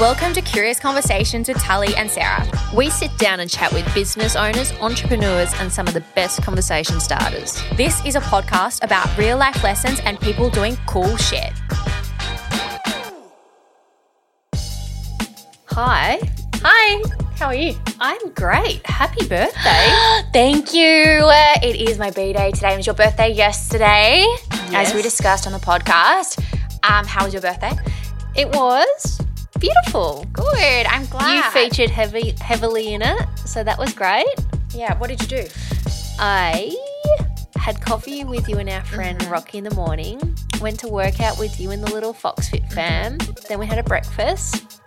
Welcome to Curious Conversations with Tully and Sarah. We sit down and chat with business owners, entrepreneurs, and some of the best conversation starters. This is a podcast about real life lessons and people doing cool shit. Hi, Hi, how are you? I'm great. Happy birthday. Thank you. Uh, It is my B day today. It was your birthday yesterday, as we discussed on the podcast. Um, how was your birthday? it was beautiful. Good. I'm glad. You featured heavy, heavily in it, so that was great. Yeah. What did you do? I had coffee with you and our friend mm-hmm. Rocky in the morning, went to work out with you and the little Foxfit fam, then we had a breakfast,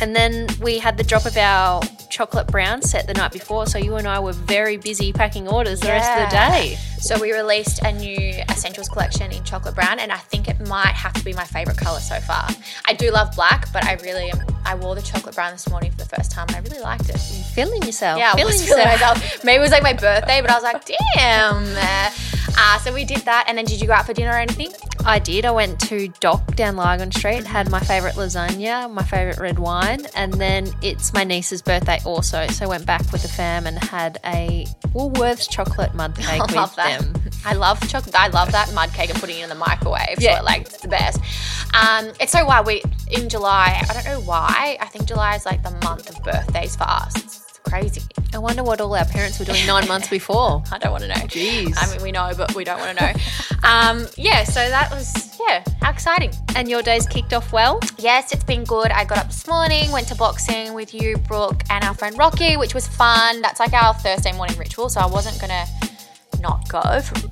and then we had the drop of our chocolate brown set the night before, so you and I were very busy packing orders the rest of the day. So we released a new essentials collection in chocolate brown, and I think it might have to be my favorite color so far. I do love black, but I really am. I wore the chocolate brown this morning for the first time, and I really liked it. You're Feeling yourself. Yeah, I feeling feeling myself. Maybe it was like my birthday, but I was like, damn. Uh, so we did that, and then did you go out for dinner or anything? I did. I went to Dock down Lygon Street, had my favourite lasagna, my favourite red wine, and then it's my niece's birthday also. So I went back with the fam and had a Woolworths chocolate mud cake I with that. them. I love chocolate. I love that mud cake and putting it in the microwave. Yeah. So like it's the best. Um, it's so wild. We in July. I don't know why. I think July is like the month of birthdays for us. Crazy. I wonder what all our parents were doing nine months before. I don't want to know. Jeez. I mean, we know, but we don't want to know. um, yeah. So that was yeah. How exciting. And your days kicked off well. Yes, it's been good. I got up this morning, went to boxing with you, Brooke, and our friend Rocky, which was fun. That's like our Thursday morning ritual, so I wasn't gonna not go.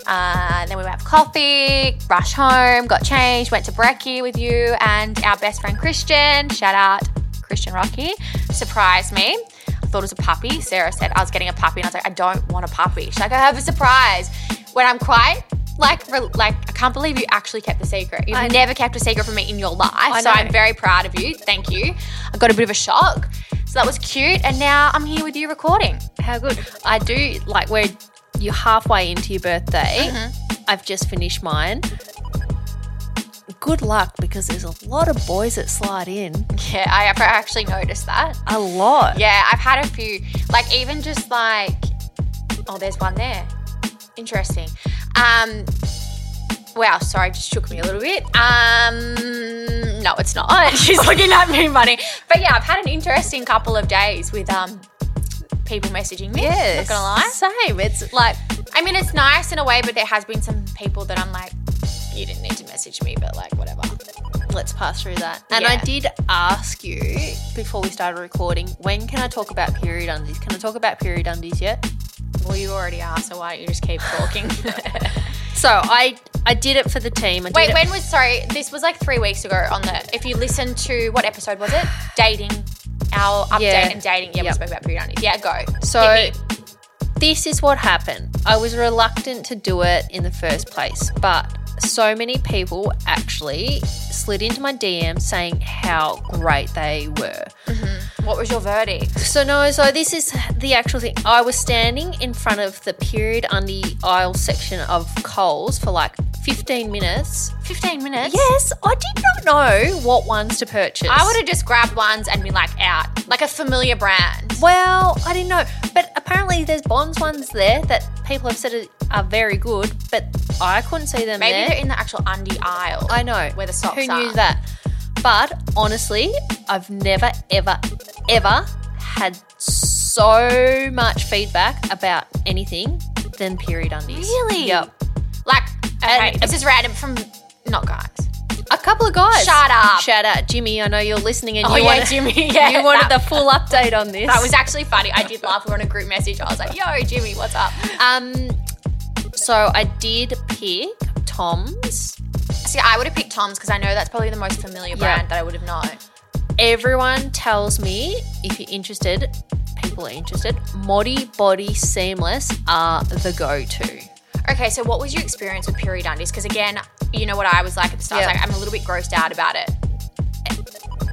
Uh, then we went for coffee, rushed home, got changed, went to brekkie with you and our best friend Christian. Shout out Christian Rocky. Surprised me. Thought it was a puppy. Sarah said I was getting a puppy, and I was like, I don't want a puppy. She's like, I have a surprise. When I'm quite like, re- like I can't believe you actually kept the secret. You've I- never kept a secret from me in your life, so know. I'm very proud of you. Thank you. I got a bit of a shock, so that was cute. And now I'm here with you recording. How good. I do like where you're halfway into your birthday. Mm-hmm. I've just finished mine. Good luck because there's a lot of boys that slide in. Yeah, I actually noticed that. A lot. Yeah, I've had a few, like even just like, oh, there's one there. Interesting. Um, wow, sorry, just shook me a little bit. Um, no, it's not. She's looking at me funny. But yeah, I've had an interesting couple of days with um people messaging me. Yes. Not gonna lie. Same. It's like I mean, it's nice in a way, but there has been some people that I'm like, you didn't need to message me, but like whatever. let's pass through that. And Yeah. I did ask you before we started recording, when can I talk about period undies? Can I talk about period undies yet? Well, you already are, so why don't you just keep talking? So I I did it for the team. Wait, it- when was sorry? This was like three weeks ago. On the if you listen to what episode was it? Dating, our update Yeah. and dating. Yeah, we spoke about period undies. Yeah, go. So this is what happened. I was reluctant to do it in the first place, but so many people actually slid into my DM saying how great they were. Mm-hmm. what was your verdict? So no, so this is the actual thing. I was standing in front of the period undie aisle section of Coles for like 15 minutes. Fifteen minutes. Yes, I did not know what ones to purchase. I would have just grabbed ones and been like out, like a familiar brand. Well, I didn't know, but apparently there's Bonds ones there that people have said are very good, but I couldn't see them Maybe there. they're in the actual undie aisle. I know where the socks are. Who knew that? But honestly, I've never, ever, ever had so much feedback about anything than period undies. Really? Yep. Like, okay, And- this is random from not guys. A couple of guys. Shut up. Shout out, Jimmy. I know you're listening, and Oh, you yeah, wanted, Jimmy, yeah, you wanted that- the full update on this. That was actually funny. I did laugh. We were on a group message. I was like, "Yo, Jimmy, what's up?" Um, so I did pick Tom's. See, I would have picked Tom's because I know that's probably the most familiar brand that I would have known. Everyone tells me if you're interested, people are interested. Modi Body Seamless are the go-to. Okay, so what was your experience with period undies? Because again, you know what I was like at the start. I was Yeah. like, I'm a little bit grossed out about it.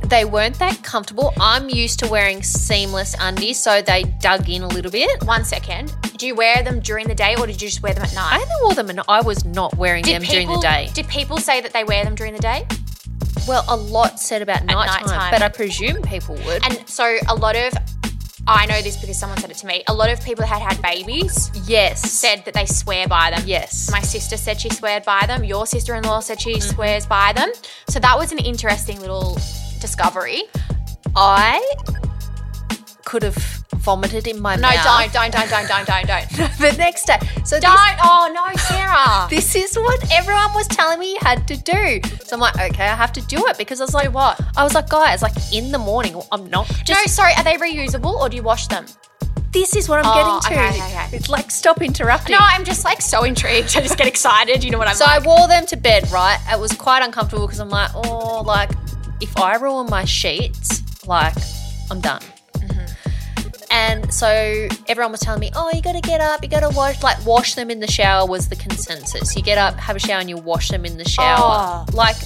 They weren't that comfortable. I'm used to wearing seamless undies, so they dug in a little bit. One second. Do you wear them during the day or did you just wear them at night? I only wore them and I was not wearing them during the day. Did people say that they wear them during the day? Well, a lot said about nighttime, nighttime. but I presume people would. And so a lot of, I know this because someone said it to me. A lot of people that had had babies yes, said that they swear by them. yes. My sister said she sweared by them. Your sister in law said she Mm-hmm. swears by them. So that was an interesting little discovery. I could have vomited in my No, mouth. don't, don't, don't, don't, don't, don't, don't. The next day. So this- don't. Oh, no, Sarah. This is what everyone was telling me you had to do. So I'm like, okay, I have to do it because I was like, what? I was like, guys, like in the morning, I'm not no, sorry. Are they reusable or do you wash them? This is what I'm Oh, getting to. okay, okay, okay. It's like stop interrupting. No, I'm just like so intrigued. I just get excited. You know what I'm so like? I wore them to bed, right? It was quite uncomfortable because I'm like, oh, like if I ruin my sheets, like I'm done. And so everyone was telling me, oh, you got to get up, you got to wash, like wash them in the shower was the consensus. You get up, have a shower, and you wash them in the shower. Oh. Like,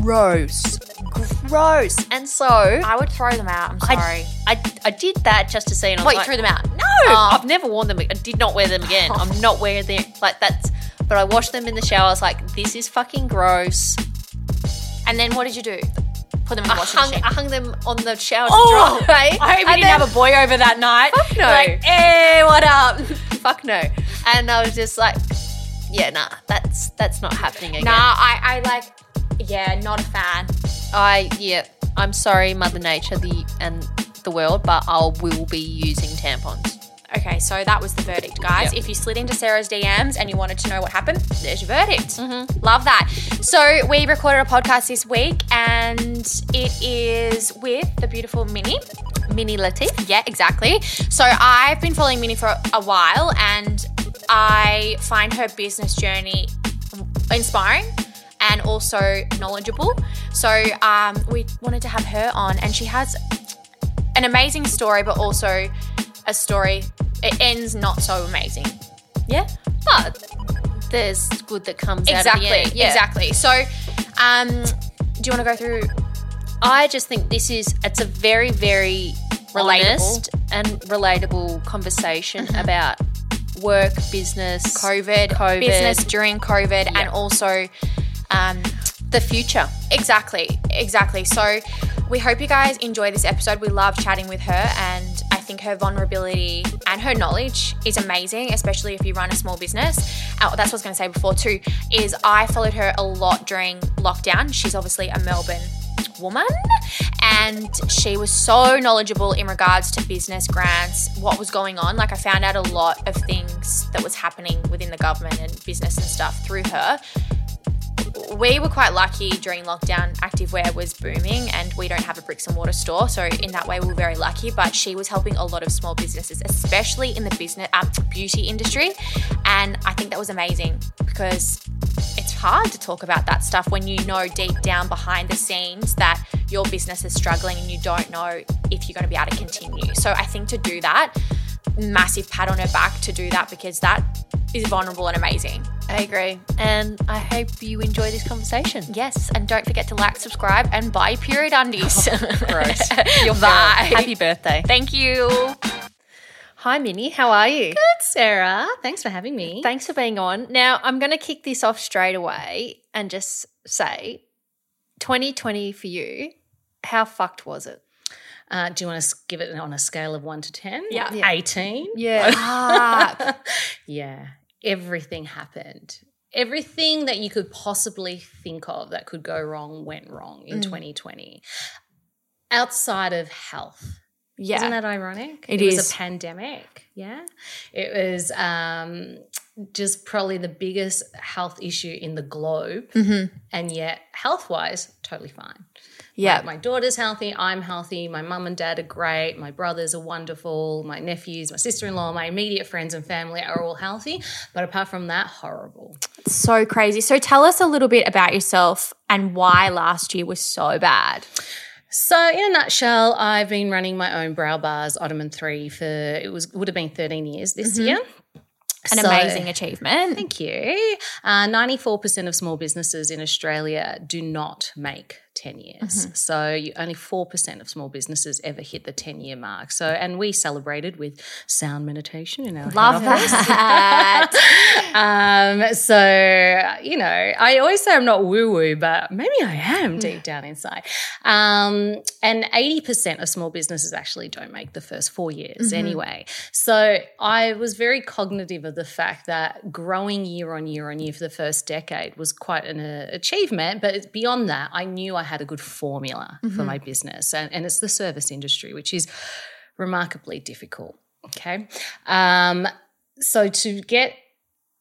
gross, gross. And so I would throw them out. I'm sorry. I, I did that just to see. And I was What, like, threw them out? No, Oh. I've never worn them. I did not wear them again. I'm not wearing them. Like that's. But I washed them in the shower. I was like, this is fucking gross. And then what did you do? Put them in the I washing hung, machine. I hung them on the shower to Oh, dry. I hope you And didn't then- have a boy over that night. Fuck no. Like, hey, what up? Fuck no. And I was just like, yeah, nah, that's that's not happening again. Nah, I, I like, yeah, not a fan. I yeah, I'm sorry, Mother Nature, the and the world, but I will be using tampons. Okay, so that was the verdict, guys. Yep. If you slid into Sarah's DMs and you wanted to know what happened, there's your verdict. Love that. So we recorded a podcast this week, and it is with the beautiful Minnie. Mini Latif. Yeah, exactly. So I've been following Minnie for a while, and I find her business journey inspiring and also knowledgeable. So um, we wanted to have her on, and she has an amazing story, but also a story. It ends not so amazing. Yeah, But there's good that comes exactly, out end. Yeah. exactly. So, um, do you want to go through? I just think this is it's a very very Relatable. honest and relatable conversation about work, business, COVID, COVID. business during COVID, and also um, the future. Exactly, exactly. So we hope you guys enjoy this episode. We love chatting with her, and I think her vulnerability and her knowledge is amazing, especially if you run a small business. Uh, that's what I was going to say before too. Is I followed her a lot during lockdown. She's obviously a Melbourne woman and she was so knowledgeable in regards to business grants what was going on like i found out a lot of things that was happening within the government and business and stuff through her we were quite lucky during lockdown. Activewear was booming, and we don't have a bricks and mortar store, so in that way, we were very lucky. But she was helping a lot of small businesses, especially in the business um, beauty industry, and I think that was amazing because it's hard to talk about that stuff when you know deep down behind the scenes that your business is struggling and you don't know if you're going to be able to continue. So I think to do that, massive pat on her back to do that because that is vulnerable and amazing. I agree. And I hope you enjoy this conversation. Yes, and don't forget to like, subscribe, and buy period undies. Oh, gross. You're Bye. Happy birthday. Thank you. Hi, Minnie. How are you? Good, Sarah. Thanks for having me. Thanks for being on. Now, I'm going to kick this off straight away and just say 2020 for you, how fucked was it? Uh, do you want to give it on a scale of one to 10? Yeah. Yeah. 18? Yeah. yeah. Everything happened. Everything that you could possibly think of that could go wrong went wrong in 2020. Outside of health, Yeah. Isn't that ironic? It was a pandemic. Yeah. It was um, just probably the biggest health issue in the globe. Mm-hmm. And yet, health wise, totally fine. Yeah. My, my daughter's healthy. I'm healthy. My mum and dad are great. My brothers are wonderful. My nephews, my sister in law, my immediate friends and family are all healthy. But apart from that, horrible. It's so crazy. So tell us a little bit about yourself and why last year was so bad. So, in a nutshell, I've been running my own brow bars, Ottoman 3, for it was would have been 13 years this year. An So- amazing achievement. Thank you. Uh, 94% of small businesses in Australia do not make 10 years. So you, only 4% of small businesses ever hit the 10 year mark. So, and we celebrated with sound meditation in our Love that. um, so, you know, I always say I'm not woo woo, but maybe I am deep down inside. Um, and 80% of small businesses actually don't make the first four years anyway. So I was very cognitive of the fact that growing year on year on year for the first decade was quite an uh, achievement. But beyond that, I knew I had a good formula for my business. And, and it's the service industry, which is remarkably difficult. Okay. Um, so to get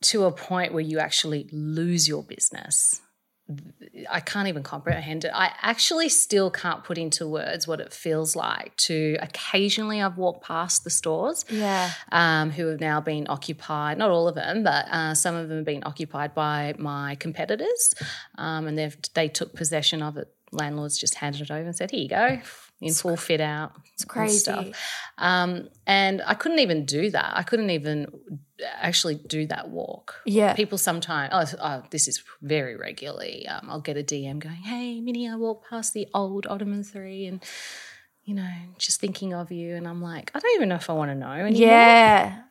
to a point where you actually lose your business, I can't even comprehend it. I actually still can't put into words what it feels like to occasionally I've walked past the stores yeah. um, who have now been occupied, not all of them, but uh, some of them have been occupied by my competitors. Um, and they've they took possession of it. Landlords just handed it over and said, here you go, in full fit out. It's crazy. Um, and I couldn't even do that. I couldn't even actually do that walk. Yeah. People sometimes, oh, oh this is very regularly. Um, I'll get a DM going, hey, Minnie, I walked past the old Ottoman 3 and, you know, just thinking of you. And I'm like, I don't even know if I want to know anymore. Yeah.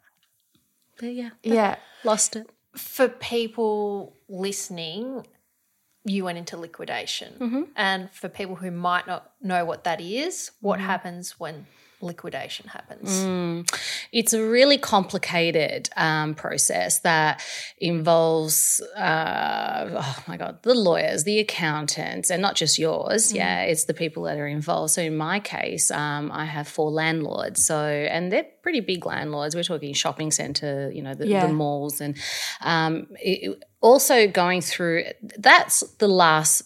But yeah, Yeah. lost it. For people listening, you went into liquidation. Mm-hmm. And for people who might not know what that is, what mm-hmm. happens when liquidation happens? It's a really complicated um, process that involves, uh, oh my God, the lawyers, the accountants, and not just yours. Yeah, it's the people that are involved. So in my case, um, I have four landlords. So, and they're pretty big landlords. We're talking shopping centre, you know, the, Yeah. the malls, and um, it- also going through. That's the last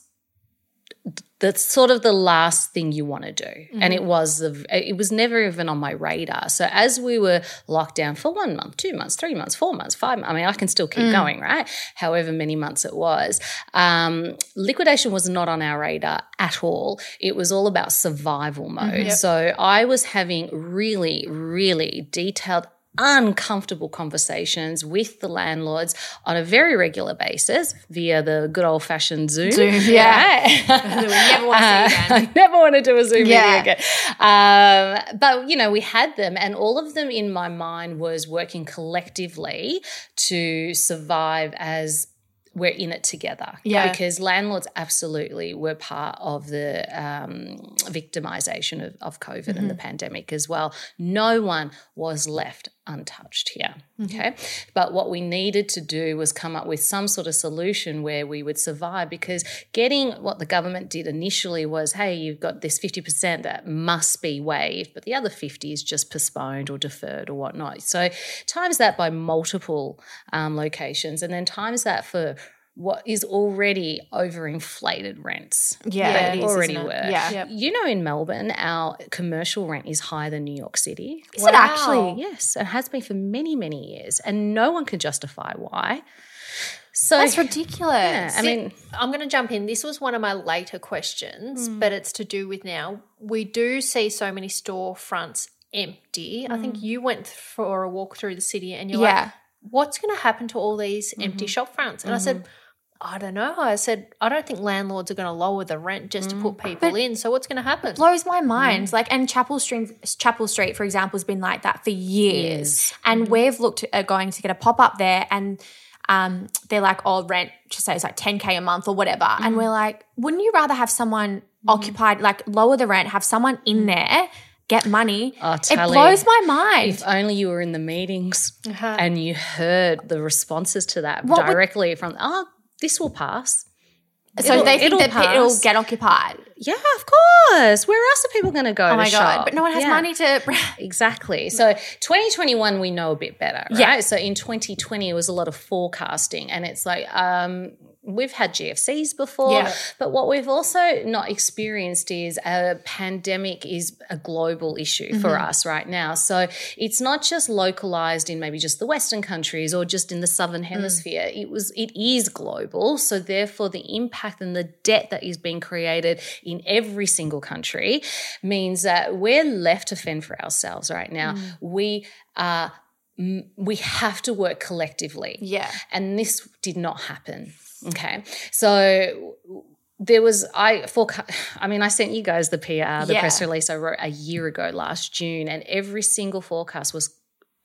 that's sort of the last thing you want to do. And it mm-hmm. was the it was never even on my radar. So as we were locked down for one month two months three months four months five i mean i can still keep mm. going right? However many months it was. Um, liquidation was not on our radar at all. It was all about survival mode. Mm-hmm. So i was having really really detailed uncomfortable conversations with the landlords on a very regular basis via the good old fashioned Zoom. Zoom, yeah. We never want to see again. I never want to do a Zoom Yeah. meeting again. Um, but, you know, we had them, and all of them in my mind was working collectively to survive as we're in it together. Yeah. Because landlords absolutely were part of the um, victimization of, of COVID and Mm-hmm. the pandemic as well. No one was left untouched here. Mm-hmm. Okay. But what we needed to do was come up with some sort of solution where we would survive because getting what the government did initially was hey, you've got this 50% that must be waived, but the other 50 is just postponed or deferred or whatnot. So times that by multiple um, locations and then times that for what is already overinflated rents. Yeah, that it is, already isn't were. it? Yeah. You know, in Melbourne, our commercial rent is higher than New York City. Is it actually? Yes, it has been for many, many years, and no one can justify why. So That's ridiculous. Yeah, I mean, I'm going to jump in. This was one of my later questions, mm. but it's to do with now. We do see so many storefronts empty. I think mm. you went for a walk through the city and you're Yeah. like, what's going to happen to all these empty mm-hmm. shop fronts? And I said, mm-hmm. I don't know. I said, I don't think landlords are going to lower the rent just to mm. put people in. So what's going to happen? blows my mind. Mm. Like, and Chapel Street, Chapel Street, for example, has been like that for years. And mm. we've looked at going to get a pop up there, and um, they're like, "Oh, rent, just say it's like ten k a month or whatever." And we're like, "Wouldn't you rather have someone occupied, like lower the rent, have someone in there?" Get money. I'll it blows you, my mind. If only you were in the meetings uh-huh. and you heard the responses to that What would- directly from, oh, this will pass. so it'll- they think that it'll get occupied. Yeah, of course. Where else are people going to go? Oh my god! shop? But no one has Yeah. money to. Exactly. So 2021 we know a bit better, right? Yeah. So in 2020 it was a lot of forecasting and it's like um we've had GFCs before, Yeah. but what we've also not experienced is a pandemic is a global issue for Mm-hmm. us right now. So it's not just localized in maybe just the western countries or just in the southern Mm. hemisphere. It was it is global. So therefore the impact and the debt that is being created in every single country means that we're left to fend for ourselves right now. Mm. We are we have to work collectively. Yeah. And this did not happen. Okay. So there was I forecast I mean I sent you guys the PR, the Yeah. press release I wrote a year ago last June and every single forecast was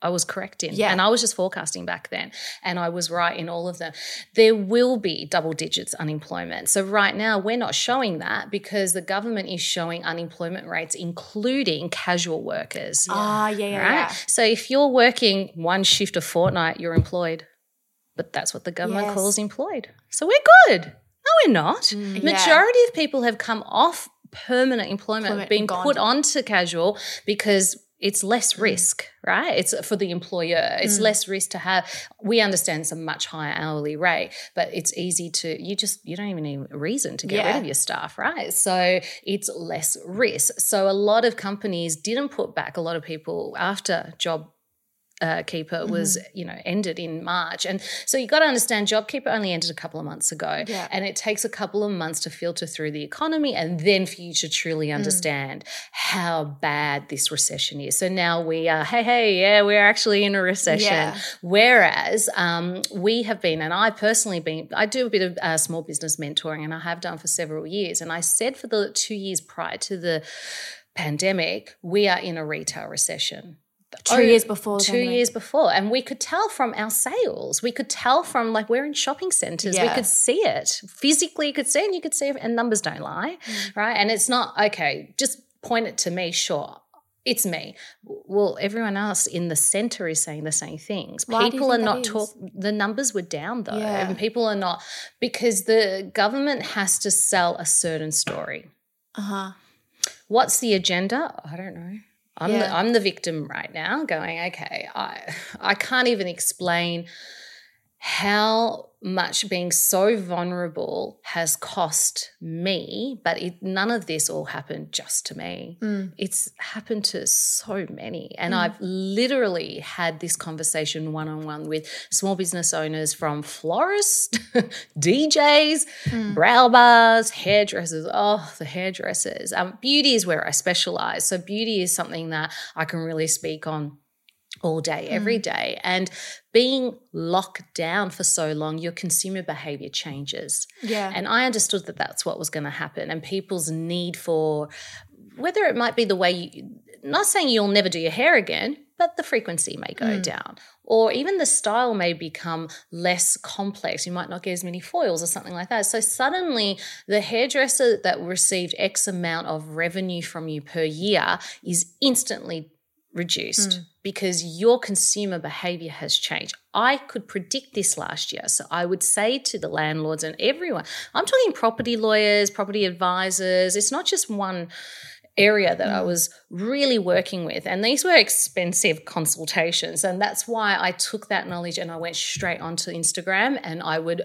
I was correct in. Yeah. And I was just forecasting back then. And I was right in all of them. There will be double digits unemployment. So right now we're not showing that because the government is showing unemployment rates, including casual workers. Ah, yeah, yeah, Right? yeah. So if you're working one shift a fortnight, you're employed. But that's what the government Yes. calls employed. So we're good. No, we're not. Mm, Majority of people have come off permanent employment, Employment, being put onto casual because it's less Mm. risk, right? It's for the employer. It's less risk to have. We understand it's a much higher hourly rate, but it's easy to you just you don't even need a reason to get rid of your staff, right? So it's less risk. So a lot of companies didn't put back a lot of people after job uh, keeper was Mm-hmm. you know ended in march and so you got to understand jobkeeper only ended a couple of months ago Yeah. and it takes a couple of months to filter through the economy and then for you to truly Mm. understand how bad this recession is so now we are hey hey yeah we're actually in a recession Yeah. whereas um, we have been and i personally been i do a bit of uh, small business mentoring and i have done for several years and i said for the two years prior to the pandemic we are in a retail recession Two Oh, years before. two pandemic. years before and we could tell from our sales we could tell from like we're in shopping centers we could see it physically you could see and you could see it and numbers don't lie Mm. right and it's not okay just point it to me sure it's me well everyone else in the center is saying the same things Why people are not is? talk the numbers were down though Yeah. and people are not because the government has to sell a certain story Uh-huh. What's the agenda? I don't know. I'm the, I'm the victim right now going, okay, I I can't even explain how much being so vulnerable has cost me, but it, none of this all happened just to me. Mm. It's happened to so many. And I've literally had this conversation one on one with small business owners from florists, DJs, Mm. brow bars, hairdressers. Oh, the hairdressers. Um, beauty is where I specialize. So, beauty is something that I can really speak on all day, every Mm. day. And being locked down for so long, your consumer behavior changes. Yeah. And I understood that that's what was going to happen. And people's need for whether it might be the way you, not saying you'll never do your hair again, but the frequency may go Mm. down. Or even the style may become less complex. You might not get as many foils or something like that. So suddenly, the hairdresser that received X amount of revenue from you per year is instantly reduced mm. because your consumer behavior has changed. I could predict this last year. So I would say to the landlords and everyone, I'm talking property lawyers, property advisors, it's not just one area that I mm. was really working with. And these were expensive consultations. And that's why I took that knowledge and I went straight onto Instagram and I would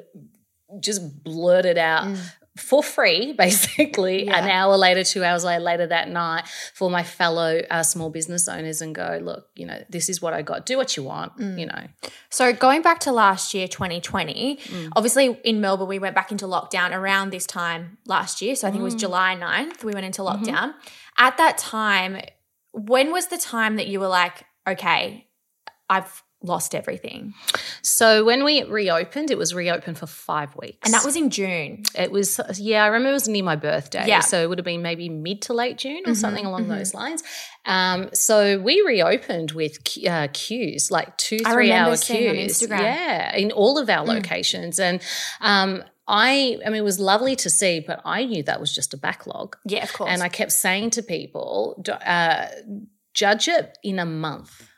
just blurt it out. Mm. For free, basically, an hour later, two hours later, later that night, for my fellow uh, small business owners, and go, look, you know, this is what I got. Do what you want, you know. So going back to last year, 2020, Mm. obviously in Melbourne, we went back into lockdown around this time last year. So I think it Mm. was July 9th, we went into Mm-hmm. lockdown. At that time, when was the time that you were like, okay, I've lost everything? So when we reopened, it was reopened for five weeks, And that was in June. It was, yeah, I remember it was near my birthday. Yeah. So it would have been maybe mid to late June or something along those lines. Um, so we reopened with uh, queues, like two, three hour queues. Yeah, in all of our locations. And um, I, I mean, it was lovely to see, but I knew that was just a backlog. Yeah, of course. And I kept saying to people, uh, judge it in a month.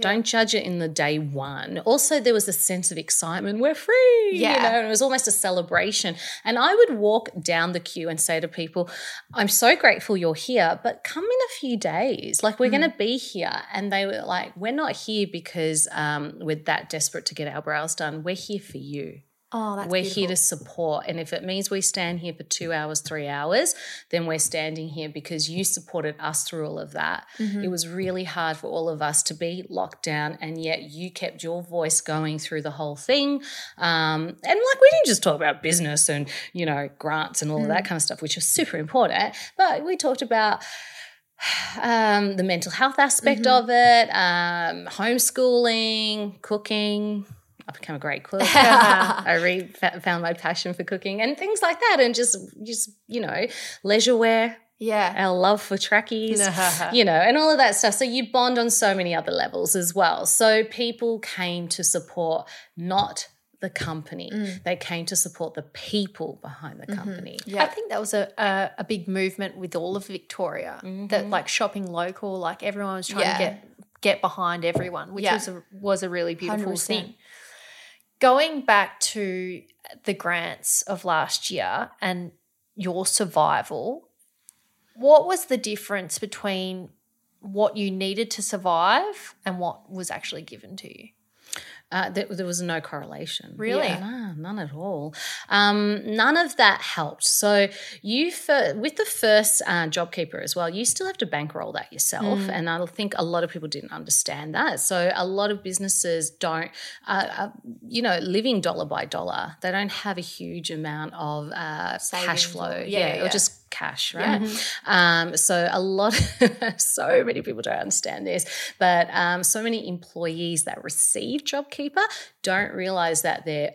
Don't judge it in the day one. Also, there was a sense of excitement. We're free. Yeah. You know, and it was almost a celebration. And I would walk down the queue and say to people, I'm so grateful you're here, but come in a few days. Like, we're going to be here. And they were like, We're not here because um, we're that desperate to get our brows done. We're here for you. Oh, that's we're beautiful. here to support. And if it means we stand here for two hours, three hours, then we're standing here because you supported us through all of that. Mm-hmm. It was really hard for all of us to be locked down, and yet you kept your voice going through the whole thing. Um, and like, we didn't just talk about business and, you know, grants and all of that Mm. kind of stuff, which is super important, but we talked about um, the mental health aspect Mm-hmm. of it, um, homeschooling, cooking. I became a great cook. Uh, I re- found my passion for cooking and things like that, and just, just you know, leisure wear, Yeah. our love for trackies, you know, and all of that stuff. So you bond on so many other levels as well. So people came to support not the company; mm. they came to support the people behind the mm-hmm. company. Yeah. I think that was a, a, a big movement with all of Victoria that mm-hmm. like shopping local, like everyone was trying Yeah. to get get behind everyone, which Yeah. was a, was a really beautiful 100%. thing. Going back to the grants of last year and your survival, what was the difference between what you needed to survive and what was actually given to you? Uh, there, there was no correlation. Really? Yeah, no, none at all. Um, none of that helped. So you, fir- with the first uh, JobKeeper as well, you still have to bankroll that yourself, Mm. and I think a lot of people didn't understand that. So a lot of businesses don't, uh, uh, you know, living dollar by dollar. They don't have a huge amount of uh, cash flow. or- yeah, yeah, or just cash, right? Um, so a lot, so many people don't understand this, but um, so many employees that receive JobKeeper don't realize that their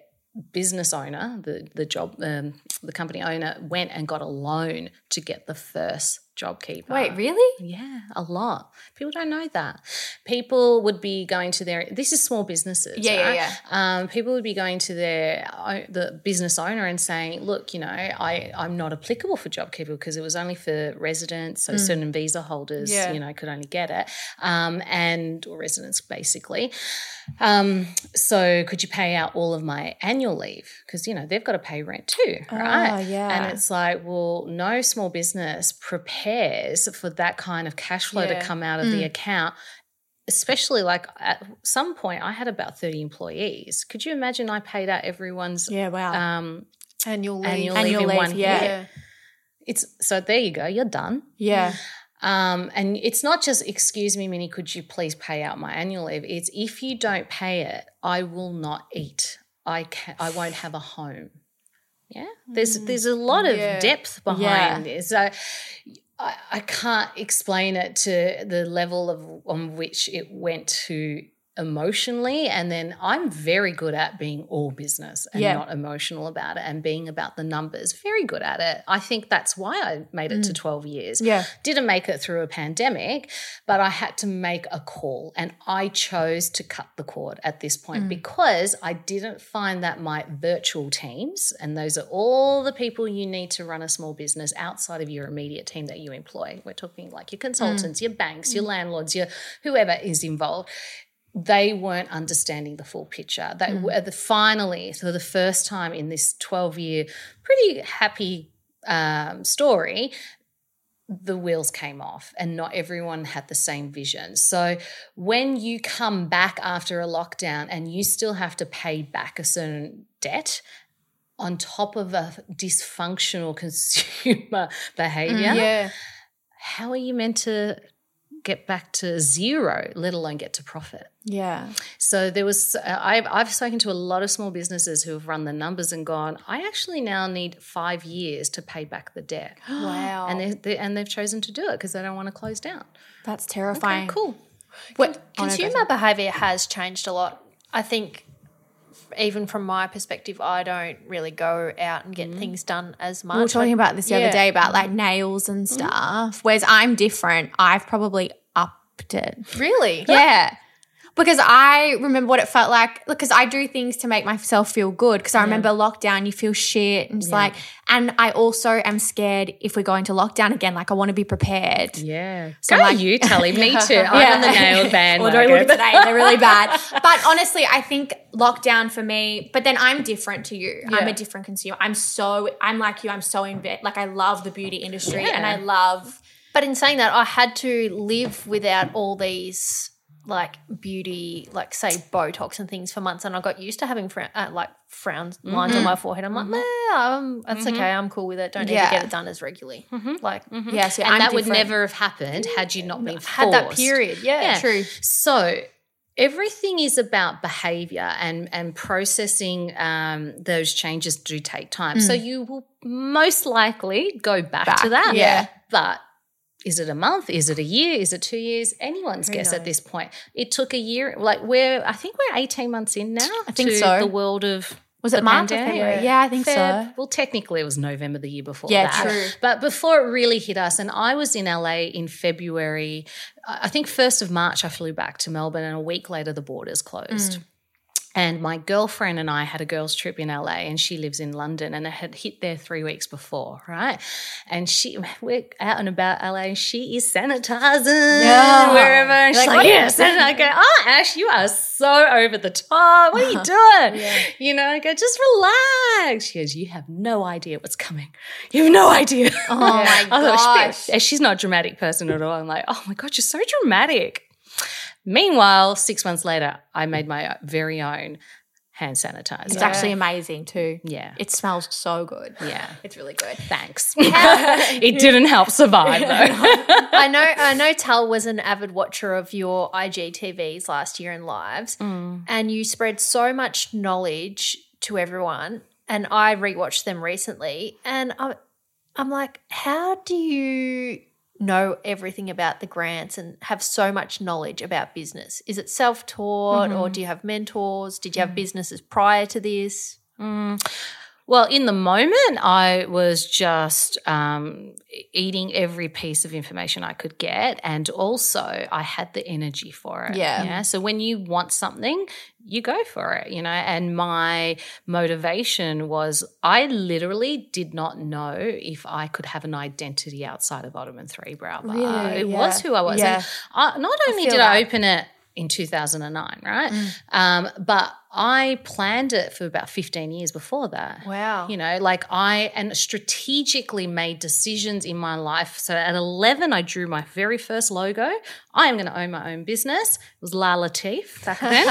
business owner, the the job, um, the company owner, went and got a loan to get the first JobKeeper. Wait, really? Yeah, a lot. People don't know that. People would be going to their. This is small businesses. Yeah, yeah, right? yeah. Um, people would be going to their the business owner and saying, "Look, you know, I I'm not applicable for JobKeeper because it was only for residents, so certain visa holders, Yeah. you know, could only get it, um, and or residents basically. Um, so could you pay out all of my annual leave because you know they've got to pay rent too, right? Oh, yeah. And it's like, well, no small business prepares for that kind of cash flow Yeah. to come out of Mm. the account. Especially like at some point, I had about 30 employees. Could you imagine I paid out everyone's Yeah, wow. um, Annual leave. annual, Annual leave in leave, one yeah. It's so there you go, you're done. yeah. Um, and it's not just, excuse me, Minnie, could you please pay out my annual leave? It's if you don't pay it, I will not eat. I can I won't have a home. Yeah. There's there's a lot of Yeah. depth behind this. So I, I can't explain it to the level of on which it went to emotionally and then I'm very good at being all business and Yeah. not emotional about it and being about the numbers very good at it I think that's why I made it to mm. 12 years Yeah. didn't make it through a pandemic, but I had to make a call and I chose to cut the cord at this point mm. because I didn't find that my virtual teams, and those are all the people you need to run a small business outside of your immediate team that you employ. We're talking like your mm. consultants, your banks, your landlords, your whoever is involved. They weren't understanding the full picture. They were the finally, for the first time in this 12 year, pretty happy um, story, the wheels came off and not everyone had the same vision. So when you come back after a lockdown and you still have to pay back a certain debt on top of a dysfunctional consumer behavior, Yeah. how are you meant to get back to zero, let alone get to profit? Yeah. So there was, uh, I've, I've spoken to a lot of small businesses who have run the numbers and gone, I actually now need five years to pay back the debt. Wow. And, they, they, and they've chosen to do it because they don't want to close down. That's terrifying. Cool. What, Consumer behavior has changed a lot. I think, even from my perspective, I don't really go out and get mm. things done as much. we were talking about this the yeah. other day about like nails and mm. stuff. Whereas I'm different. I've probably upped it. Really? Yeah. Because I remember what it felt like because I do things to make myself feel good because I remember lockdown you feel shit and it's like and I also am scared if we're going to lockdown again like I want to be prepared. Yeah. So Go like- you, Tully. Me too. I'm on the nail band. Well, don't look today; they're really bad. But honestly, I think lockdown for me. But then I'm different to you. I'm a different consumer. I'm so I'm like you. I'm so in bed. Like I love the beauty industry, and I love. But in saying that, I had to live without all these like beauty, like say Botox and things for months, and I got used to having frown, uh, like frown lines on my forehead. I'm like, nah, um, that's okay. I'm cool with it. Don't need Yeah. to get it done as regularly. Like, Yeah, so And I'm that would never have happened had you not been forced. had that period. Yeah, Yeah. True. So everything is about behavior and and processing um, those changes do take time. So you will most likely go back, to that. yeah. But is it a month? Is it a year? Is it two years? Anyone's guess at this point. It took a year. Like we're, I think we're eighteen months in now. I think so. The world of Was it March. February? Yeah, I think so. Well, technically, it was November the year before Yeah, that. true. But before it really hit us, and I was in LA in February. I think first of March, I flew back to Melbourne, and a week later, the borders closed. Mm. And my girlfriend and I had a girls' trip in LA, and she lives in London, and it had hit there three weeks before, right? And she, we're out and about LA, and she is sanitizing Yeah. wherever. And she's Like, like, yes. And I go, oh, Ash, you are so over the top. What are you doing? You know, I go, just relax. She goes, you have no idea what's coming. You have no idea. Oh my gosh. she- she's not a dramatic person at all. I'm like, oh my God, you're so dramatic. Meanwhile, six months later, I made my very own hand sanitizer. It's actually amazing too. Yeah. It smells so good. yeah. It's really good. Thanks. it didn't help survive though. I know. I know. Tal was an avid watcher of your IGTVs last year in lives, mm. and you spread so much knowledge to everyone. And I rewatched them recently, and I'm, I'm like, how do you know everything about the grants and have so much knowledge about business? Is it self taught, or mm-hmm. do you have mentors? Did you have mm. businesses prior to this? Mm. Well, in the moment, I was just um, eating every piece of information I could get. And also, I had the energy for it. Yeah. So, when you want something, you go for it, you know. And my motivation was I literally did not know if I could have an identity outside of Ottoman 3 Brow Bar. Really? It Yeah. was who I was. Yeah. I, not only feel did I open it in 2009, right? Um, but I planned it for about 15 years before that. Wow. You know, like I and strategically made decisions in my life. So at 11, I drew my very first logo. I am going to own my own business. It was La Latif back then.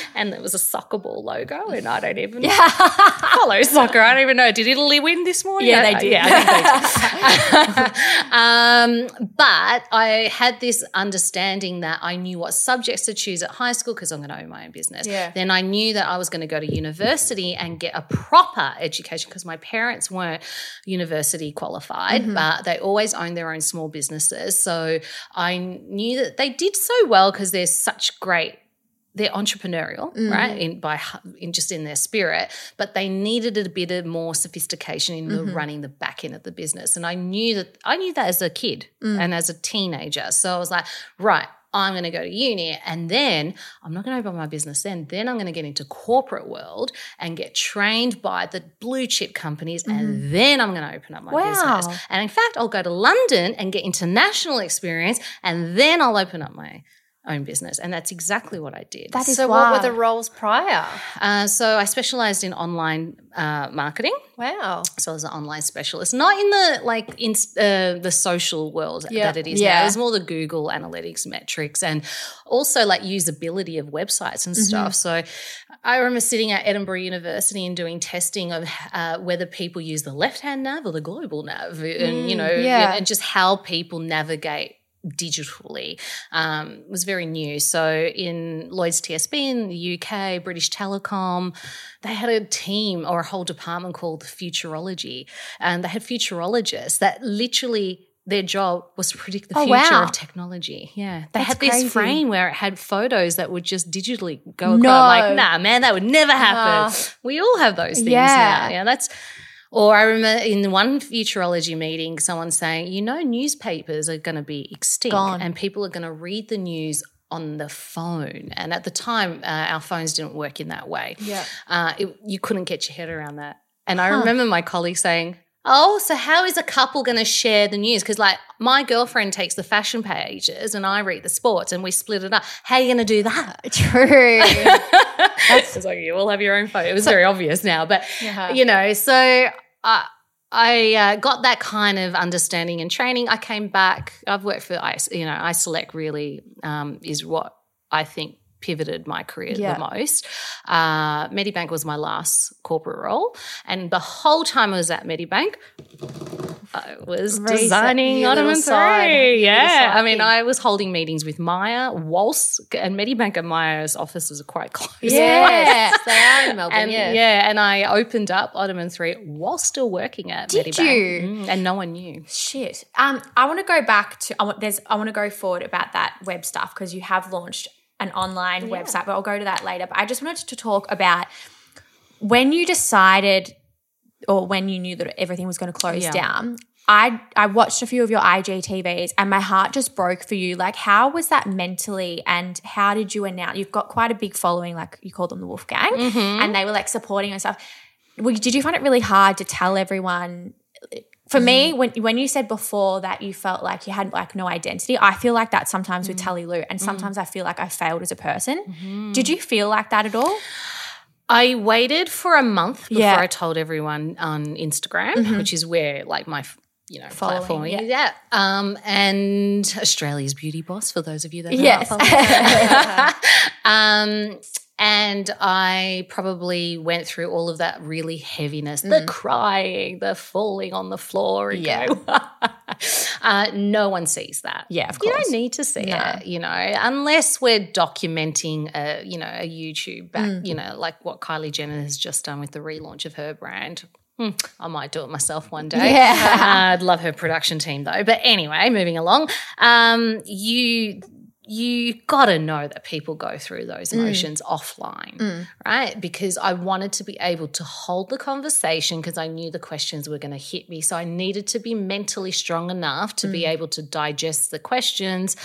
and it was a soccer ball logo, and I don't even follow soccer. I don't even know. Did Italy win this morning? Yeah, they did. Yeah, I think they did. um, but I had this understanding that I knew what subjects to choose at high school because I'm going to own my own business. Yeah. Then I knew that I was going to go to university and get a proper education because my parents weren't university qualified, Mm-hmm. but they always owned their own small businesses. So I knew that they did so well because they're such great they're entrepreneurial, Mm-hmm. right? In by in just in their spirit, but they needed a bit of more sophistication in Mm-hmm. the running the back end of the business. And I knew that I knew that as a kid Mm. and as a teenager. So I was like, right, I'm going to go to uni and then I'm not going to open my business then. Then I'm going to get into corporate world and get trained by the blue chip companies and mm-hmm. then I'm going to open up my Wow. business. And in fact, I'll go to London and get international experience and then I'll open up my own business. And that's exactly what I did. That is So, what were the roles prior? Uh, so I specialized in online uh, marketing. Wow. So I was an online specialist, not in the like in uh, the social world Yeah. that it is now. Yeah. It was more the Google analytics metrics and also like usability of websites and stuff. So I remember sitting at Edinburgh University and doing testing of uh, whether people use the left hand nav or the global nav, and you know, yeah. and just how people navigate digitally um, was very new. So in Lloyds TSB in the UK, British Telecom, they had a team or a whole department called Futurology, and they had futurologists that literally. Their job was to predict the Oh, future wow. of technology. Yeah. They That's had this crazy. frame where it had photos that would just digitally go across. No. I'm like, nah, man, that would never happen. We all have those things Yeah. now. Yeah, that's or I remember in one futurology meeting, someone saying, you know, newspapers are going to be extinct Gone. and people are going to read the news on the phone. And at the time, uh, our phones didn't work in that way. Yeah. Uh, it, you couldn't get your head around that. And I remember my colleague saying, Oh, so how is a couple going to share the news? Because, like, my girlfriend takes the fashion pages and I read the sports and we split it up. How are you going to do that? True. it's like you all have your own phone. It was very obvious now, but Yeah. you know, so I uh, got that kind of understanding and training. I came back. I've worked for you know, iSelect really um, is what I think pivoted my career Yeah. the most. Uh, Medibank was my last corporate role, and the whole time I was at Medibank. I was designing Ottoman Three. Yeah, I mean, thing. I was holding meetings with Myer, Waltz, and Medibank and Myer's offices are quite close. Yeah. they are in Melbourne. And yeah. yeah. and I opened up Ottoman 3 while still working at Did Medibank. you? Mm, and no one knew. Shit. Um, I want to go back to. I want there's. I want to go forward about that web stuff because you have launched an online website, but I'll go to that later. But I just wanted to talk about when you decided, or when you knew that everything was going to close Yeah. down. I I watched a few of your IGTVs and my heart just broke for you. Like, how was that mentally, and how did you announce? You've got quite a big following, like you call them the Wolf Gang, mm-hmm. and they were like supporting and stuff. Did you find it really hard to tell everyone? For me, when when you said before that you felt like you had like no identity, I feel like that sometimes with Tally Lou, and sometimes I feel like I failed as a person. Did you feel like that at all? I waited for a month before Yeah. Mm-hmm. I told everyone on Instagram, which is where like my you know Following, platform yeah. is. Yeah. Um, and Australia's beauty boss for those of you that are Yes. not following. um, and I probably went through all of that really heaviness, the crying, the falling on the floor. And Yeah. uh, no one sees that. Yeah, of course. You don't need to see No. it, you know, unless we're documenting a, you know, a YouTube back, Mm. you know, like what Kylie Jenner has just done with the relaunch of her brand. Hmm, I might do it myself one day. Yeah. Uh, I'd love her production team though. But anyway, moving along, um, you you got to know that people go through those Mm. emotions offline, right? Because I wanted to be able to hold the conversation because I knew the questions were going to hit me. So I needed to be mentally strong enough to Mm. be able to digest the questions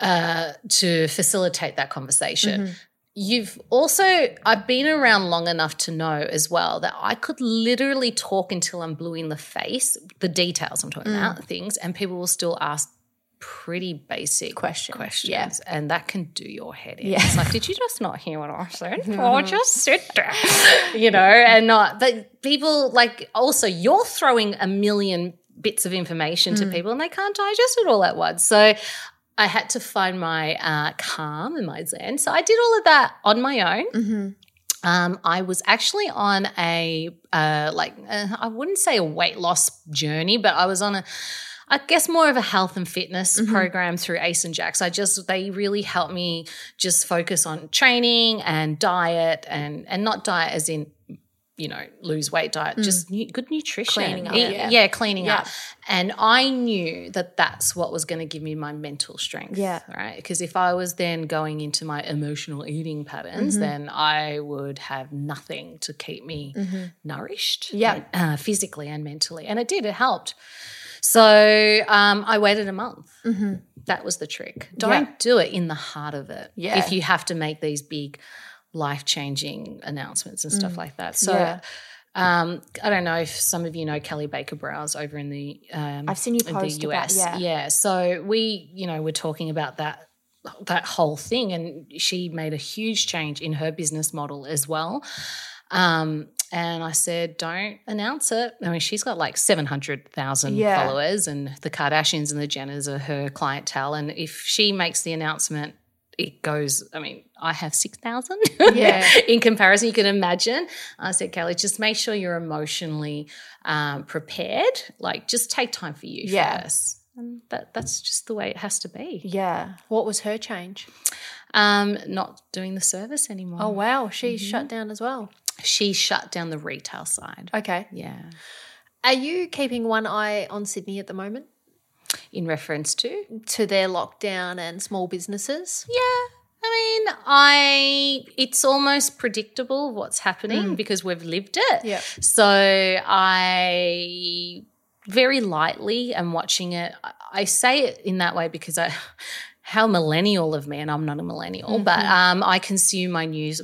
uh, to facilitate that conversation. Mm-hmm. You've also, I've been around long enough to know as well that I could literally talk until I'm blue in the face, the details I'm talking Mm. about, things, and people will still ask pretty basic Question. questions. yeah. And that can do your head in. Yeah. It's like, did you just not hear what I said? Or just sit down, you know, and not, but people like also you're throwing a million bits of information Mm. to people and they can't digest it all at once. So I had to find my uh, calm and my zen. So I did all of that on my own. Mm-hmm. Um, I was actually on a uh, like uh, I wouldn't say a weight loss journey, but I was on a I guess more of a health and fitness Mm-hmm. program through Ace and Jacks. I just they really helped me just focus on training and diet and and not diet as in you know lose weight diet, just nu- good nutrition, Mm. Cleaning up, Eat- yeah. yeah, cleaning Yeah. up. And I knew that that's what was going to give me my mental strength. Yeah. Right. Because if I was then going into my emotional eating patterns, Mm-hmm. then I would have nothing to keep me nourished. Yeah. uh, physically and mentally. And it did, it helped. So um, I waited a month. That was the trick. Don't Mm-hmm. Yeah. do it in the heart of it. Yeah. If you have to make these big life changing announcements and stuff like that. So Mm. Yeah. um, I don't know if some of you know Kelly Baker Brows over in the um, I've seen you post the about- US. yeah. So we, you know, we're talking about that that whole thing, and she made a huge change in her business model as well. Um, and I said, don't announce it. I mean, she's got like 700,000 Yeah. followers, and the Kardashians and the Jenners are her clientele. And if she makes the announcement, it goes, I mean, I have 6,000 Yeah. in comparison. You can imagine. I said, Kelly, just make sure you're emotionally um, prepared. Like, just take time for you Yeah. first. And that, that's just the way it has to be. Yeah. What was her change? Um, not doing the service anymore. Oh wow, She's Mm-hmm. shut down as well. She shut down the retail side. Okay. Yeah. Are you keeping one eye on Sydney at the moment In reference to? to their lockdown and small businesses? Yeah. I mean, I it's almost predictable what's happening mm. because we've lived it. Yeah. So I very lightly am watching it. I- I say it in that way because I how millennial of me, and I'm not a millennial, but um, I consume my news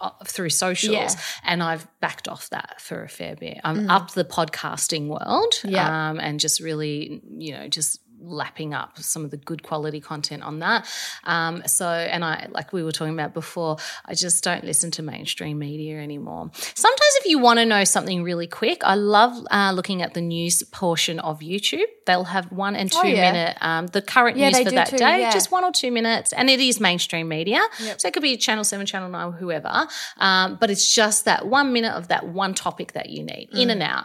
uh, through socials, Yeah. and I've backed off that for a fair bit. I'm up the podcasting world, Yeah. um, and just really, you know, just lapping up some of the good quality content on that. Um, so, and I, like we were talking about before, I just don't listen to mainstream media anymore. Sometimes, if you want to know something really quick, I love uh, looking at the news portion of YouTube. They'll have one and two Oh, yeah. minute, um, the current Yeah, news for that too, day, yeah. just one or two minutes, and it is mainstream media. So it could be Channel Seven, Channel Nine, whoever. Um, but it's just that one minute of that one topic that you need, in Mm. and out.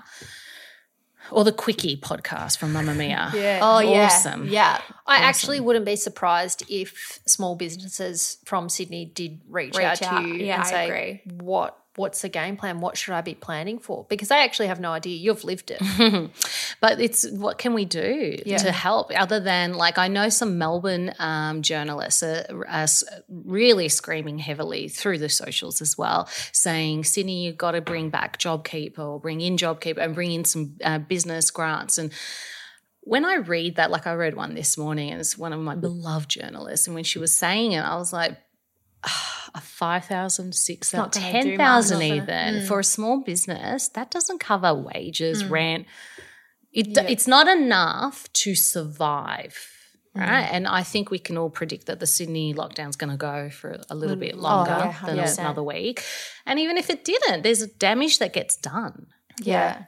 Or the quickie podcast from Mamamia. Yeah. Oh yeah, Awesome. yeah. I actually wouldn't be surprised if small businesses from Sydney did reach, Reach out, out. to you Yeah, and I say, agree. "What what's the game plan? What should I be planning for?" Because they actually have no idea. You've lived it. But it's what can we do to help other than like I know some Melbourne um, journalists are, are really screaming heavily through the socials as well, saying Sydney, you've got to bring back JobKeeper or bring in JobKeeper and bring in some uh, business grants and. When I read that, like I read one this morning, and it's one of my beloved journalists, and when she was saying it, I was like, "Ah, a five thousand, six not thousand, gonna do ten thousand, much. even mm. for a small business, that doesn't cover wages, mm. rent. It, It's not enough to survive. Mm. Right. And I think we can all predict that the Sydney lockdown's going to go for a little bit oh, longer yeah, than another week. And even if it didn't, there's damage that gets done. Yeah.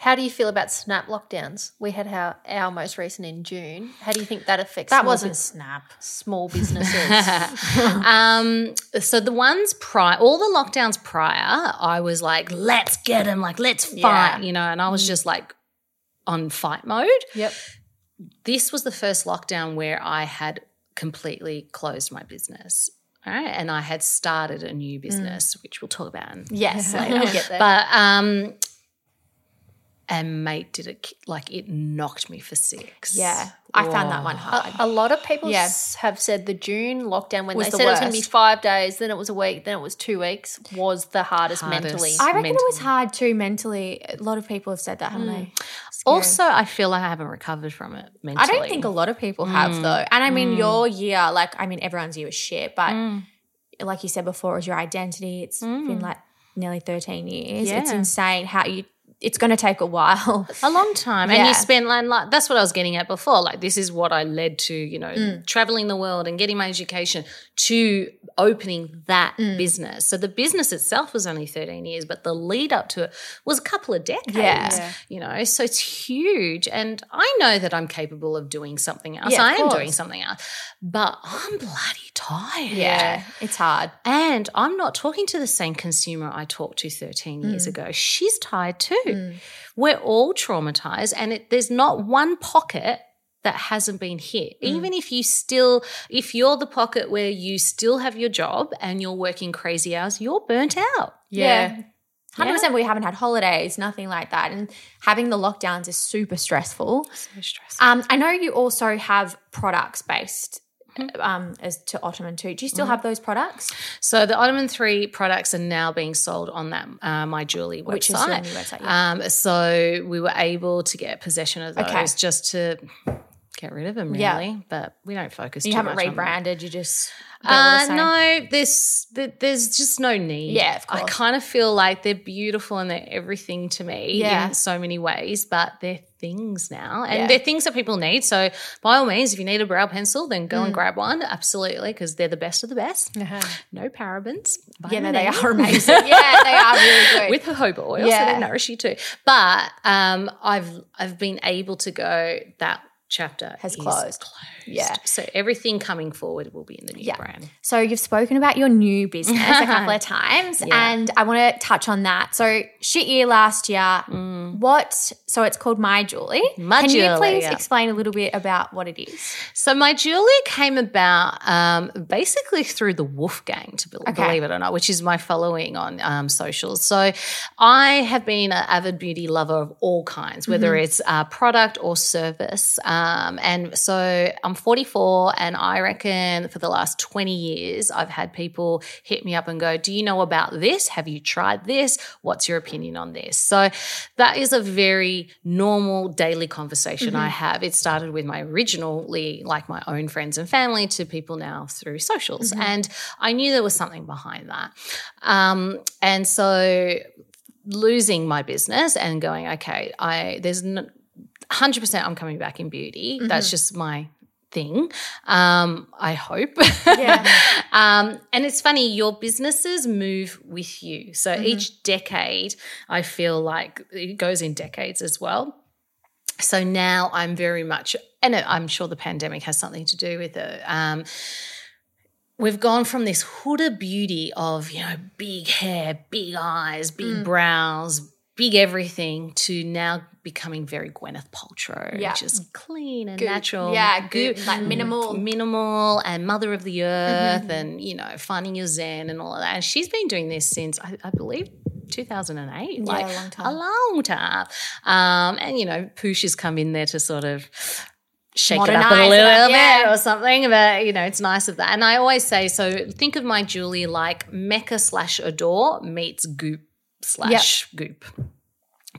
How do you feel about snap lockdowns? We had our, our most recent in June. How do you think that affects That small wasn't bus- snap. small businesses? Um, so the ones prior, all the lockdowns prior, I was like, let's get them, like, let's fight, Yeah. you know, and I was just like on fight mode. yep. this was the first lockdown where I had completely closed my business. All right. And I had started a new business, which we'll talk about in Yes. later. Get there. But um and mate did it like it knocked me for six. yeah. I found that one oh. hard. A lot of people Yeah. s- have said the June lockdown when Was they the said it was going to be five days, then it was a week, then it was two weeks, was the hardest, Hardest. mentally. I reckon it was hard too mentally. A lot of people have said that, haven't they? Hmm. Also, I feel like I haven't recovered from it mentally. I don't think a lot of people have hmm. though. And I mean, hmm. your year, like, I mean, everyone's year was shit, but like you said before, it was your identity. It's been like nearly 13 years. It's insane how you, it's going to take a while. a long time and you spend like, like that's what i was getting at before like this is what i led to you know Mm. traveling the world and getting my education to opening that Mm. business so the business itself was only 13 years but the lead up to it was a couple of decades Yeah. Yeah. you know so it's huge and i know that i'm capable of doing something else Yeah, i am course. doing something else but i'm bloody tired Yeah. It's hard. and I'm not talking to the same consumer I talked to 13 years ago. She's tired too. We're all traumatized, and it, there's not one pocket that hasn't been hit. Even if you still, if you're the pocket where you still have your job and you're working crazy hours, you're burnt out. Yeah. 100% we haven't had holidays, nothing like that. And having the lockdowns is super stressful. So stressful. Um, I know you also have products based um, as to Ottoman too. Do you still have those products? So the Ottoman 3 products are now being sold on that uh, My Julie website. Which is your new website, yeah. Um, so we were able to get possession of those Okay. just to get rid of them, really. Yeah. But we don't focus You too haven't much on them. rebranded, you just. the Uh, no, there's there's just no need. Yeah, of I kind of feel like they're beautiful and they're everything to me Yeah. in so many ways, but they're things now, and Yeah. they're things that people need. So by all means, if you need a brow pencil, then go Mm. and grab one. Absolutely, because they're the best of the best. No parabens. Yeah, no, they are amazing. yeah, they are really good. with jojoba oil, so they nourish you too. But um, I've I've been able to go that chapter Has is closed. Yeah. So everything coming forward will be in the new Yeah. brand. So you've spoken about your new business a couple of times, Yeah. and I want to touch on that. So shit year last year. What? So it's called My Julie. Mm. My Can you please yeah. explain a little bit about what it is? So my Julie came about um, basically through the Wolfgang, to be- believe it or not, which is my following on um, socials. So I have been an avid beauty lover of all kinds, whether it's uh, product or service. Um, and so I'm 44, and I reckon for the last 20 years, I've had people hit me up and go, Do you know about this? Have you tried this? What's your opinion on this? So that is a very normal daily conversation I mm-hmm. have. It started with my originally, like my own friends and family, to people now through socials. Mm-hmm. And I knew there was something behind that. Um, and so losing my business and going, okay, I there's n- 100% I'm coming back in beauty. That's mm-hmm. just my thing. Um, I hope. Yeah. um, and it's funny, your businesses move with you. So each decade, I feel like it goes in decades as well. So now I'm very much, and I'm sure the pandemic has something to do with it. Um, we've gone from this Huda beauty of, you know, big hair, big eyes, big brows, big everything to now becoming very Gwyneth Paltrow, Yeah. just clean and natural. Yeah, Goop- like minimal. minimal and mother of the earth Mm-hmm. and, you know, finding your zen and all of that. And she's been doing this since, I, I believe, 2008. like a long time. A long time. Um, and, you know, Poosh has come in there to sort of shake it up a it little up, bit yeah. or something. But you know, it's nice of that. And I always say, so think of my Julie like Mecca slash Adore meets Goop slash Goop.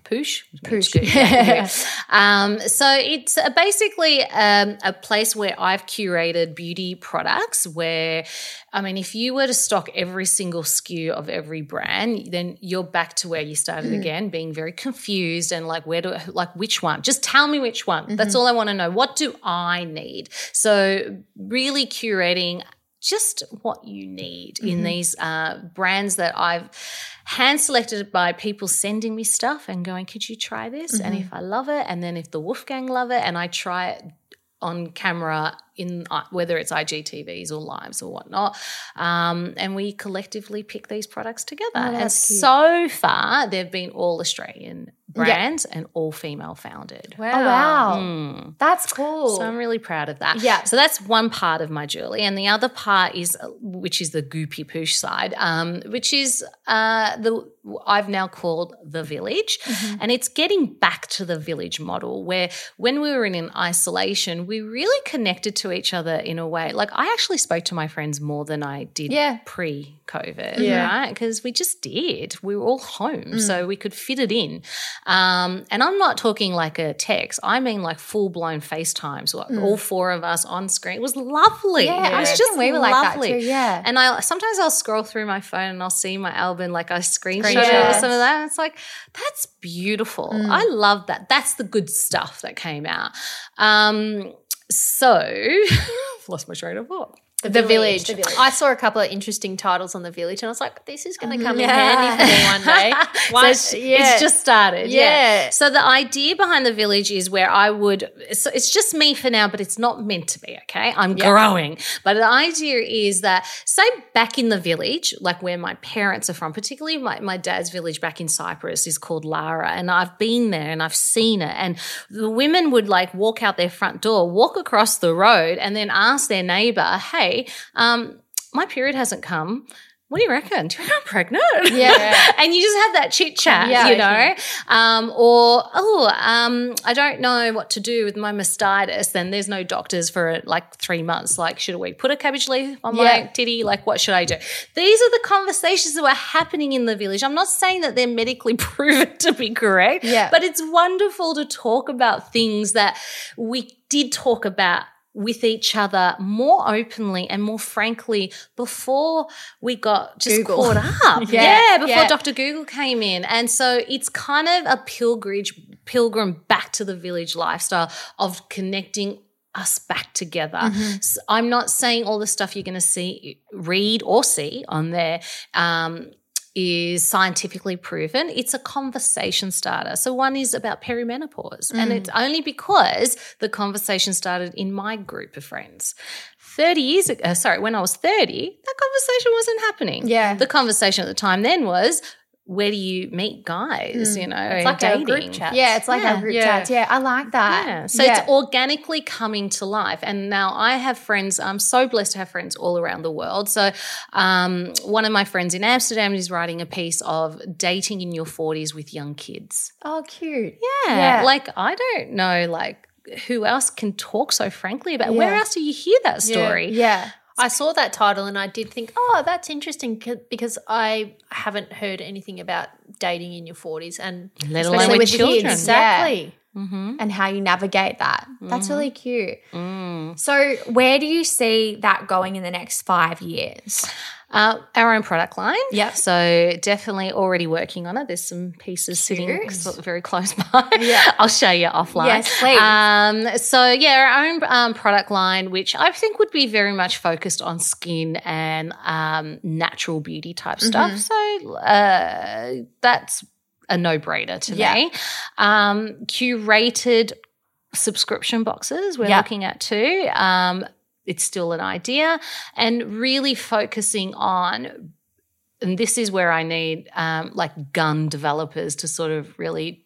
Poosh, Poosh. Goop. Yeah, um, so it's uh, basically um, a place where I've curated beauty products. Where, I mean, if you were to stock every single SKU of every brand, then you're back to where you started again, being very confused and like, where do like which one? Just tell me which one. That's all I want to know. What do I need? So really curating just what you need in these uh, brands that I've hand selected by people sending me stuff and going, could you try this? And if I love it, and then if the Wolfgang love it, and I try it on camera in uh, whether it's IGTVs or lives or whatnot, um, and we collectively pick these products together. and so far, they've been all Australian brands and all female founded. Oh wow, Mm. that's cool. So I'm really proud of that. Yeah. So that's one part of my Julie, and the other part is, uh, which is the goopy poosh side, um, which is uh, the I've now called the village, Mm-hmm. and it's getting back to the village model where when we were in, in isolation, we really connected to each other in a way. Like I actually spoke to my friends more than I did Yeah. pre-COVID, Yeah. right? Because we just did. We were all home, so we could fit it in. Um, and I'm not talking like a text. I mean like full blown FaceTime. So all four of us on screen. It was lovely. Yeah, it I was just we were like that too, yeah. And I sometimes I'll scroll through my phone and I'll see my album, like I screenshot Screenshots. some of that. And it's like that's beautiful. Mm. I love that. That's the good stuff that came out. Um, so I've lost my train of thought. The, village. The Village. I saw a couple of interesting titles on the village, and I was like, "This is going to come in handy for me one day." One, So it's- yeah. It's just started. Yeah. Yeah. So the idea behind the village is where I would, so it's just me for now, but it's not meant to be. Okay. I'm growing. But the idea is that, say, back in the village, like where my parents are from, particularly my, my dad's village back in Cyprus is called Lara. And I've been there and I've seen it. And the women would like walk out their front door, walk across the road, and then ask their neighbor, hey, um, my period hasn't come. What do you reckon? Do you reckon I'm pregnant? Yeah. and you just have that chit chat, Yeah, you know? Um, or, oh, um, I don't know what to do with my mastitis. Then there's no doctors for like three months. Like, should we put a cabbage leaf on my Yeah. titty? Like, what should I do? These are the conversations that were happening in the village. I'm not saying that they're medically proven to be correct, Yeah. but it's wonderful to talk about things that we did talk about with each other more openly and more frankly before we got just Google. caught up. Yeah, yeah, before yeah. Dr. Google came in. And so it's kind of a pilgrimage, pilgrim back to the village lifestyle of connecting us back together. Mm-hmm. So I'm not saying all the stuff you're going to see, read or see on there um, is scientifically proven. It's a conversation starter. So one is about perimenopause, and Mm. it's only because the conversation started in my group of friends. 30 years ago, uh, sorry, when I was 30, that conversation wasn't happening. Yeah. The conversation at the time then was, where do you meet guys, you know, It's and like our dating. group chat. Yeah, it's like Yeah. our group Yeah. chats. Yeah, I like that. Yeah. So Yeah. it's organically coming to life. And now I have friends, I'm so blessed to have friends all around the world. So um, one of my friends in Amsterdam is writing a piece of dating in your 40s with young kids. oh, cute. Yeah. Yeah. Like, I don't know, like, who else can talk so frankly about where else do you hear that story? Yeah. I saw that title and I did think, oh, that's interesting because I haven't heard anything about dating in your 40s and Let alone with, with children. kids. exactly. and how you navigate that. That's Mm-hmm. really cute. Mm. So, where do you see that going in the next five years? Uh, our own product line. Yeah. So definitely already working on it. There's some pieces sitting Cute. of very close by. Yeah. I'll show you offline. Yes, please. Um, so yeah, our own um, product line, which I think would be very much focused on skin and um, natural beauty type Mm-hmm. stuff. So uh, that's a no-brainer to Yeah. me. Um, curated subscription boxes we're looking at too. Um, it's still an idea and really focusing on and this is where I need um, like gun developers to sort of really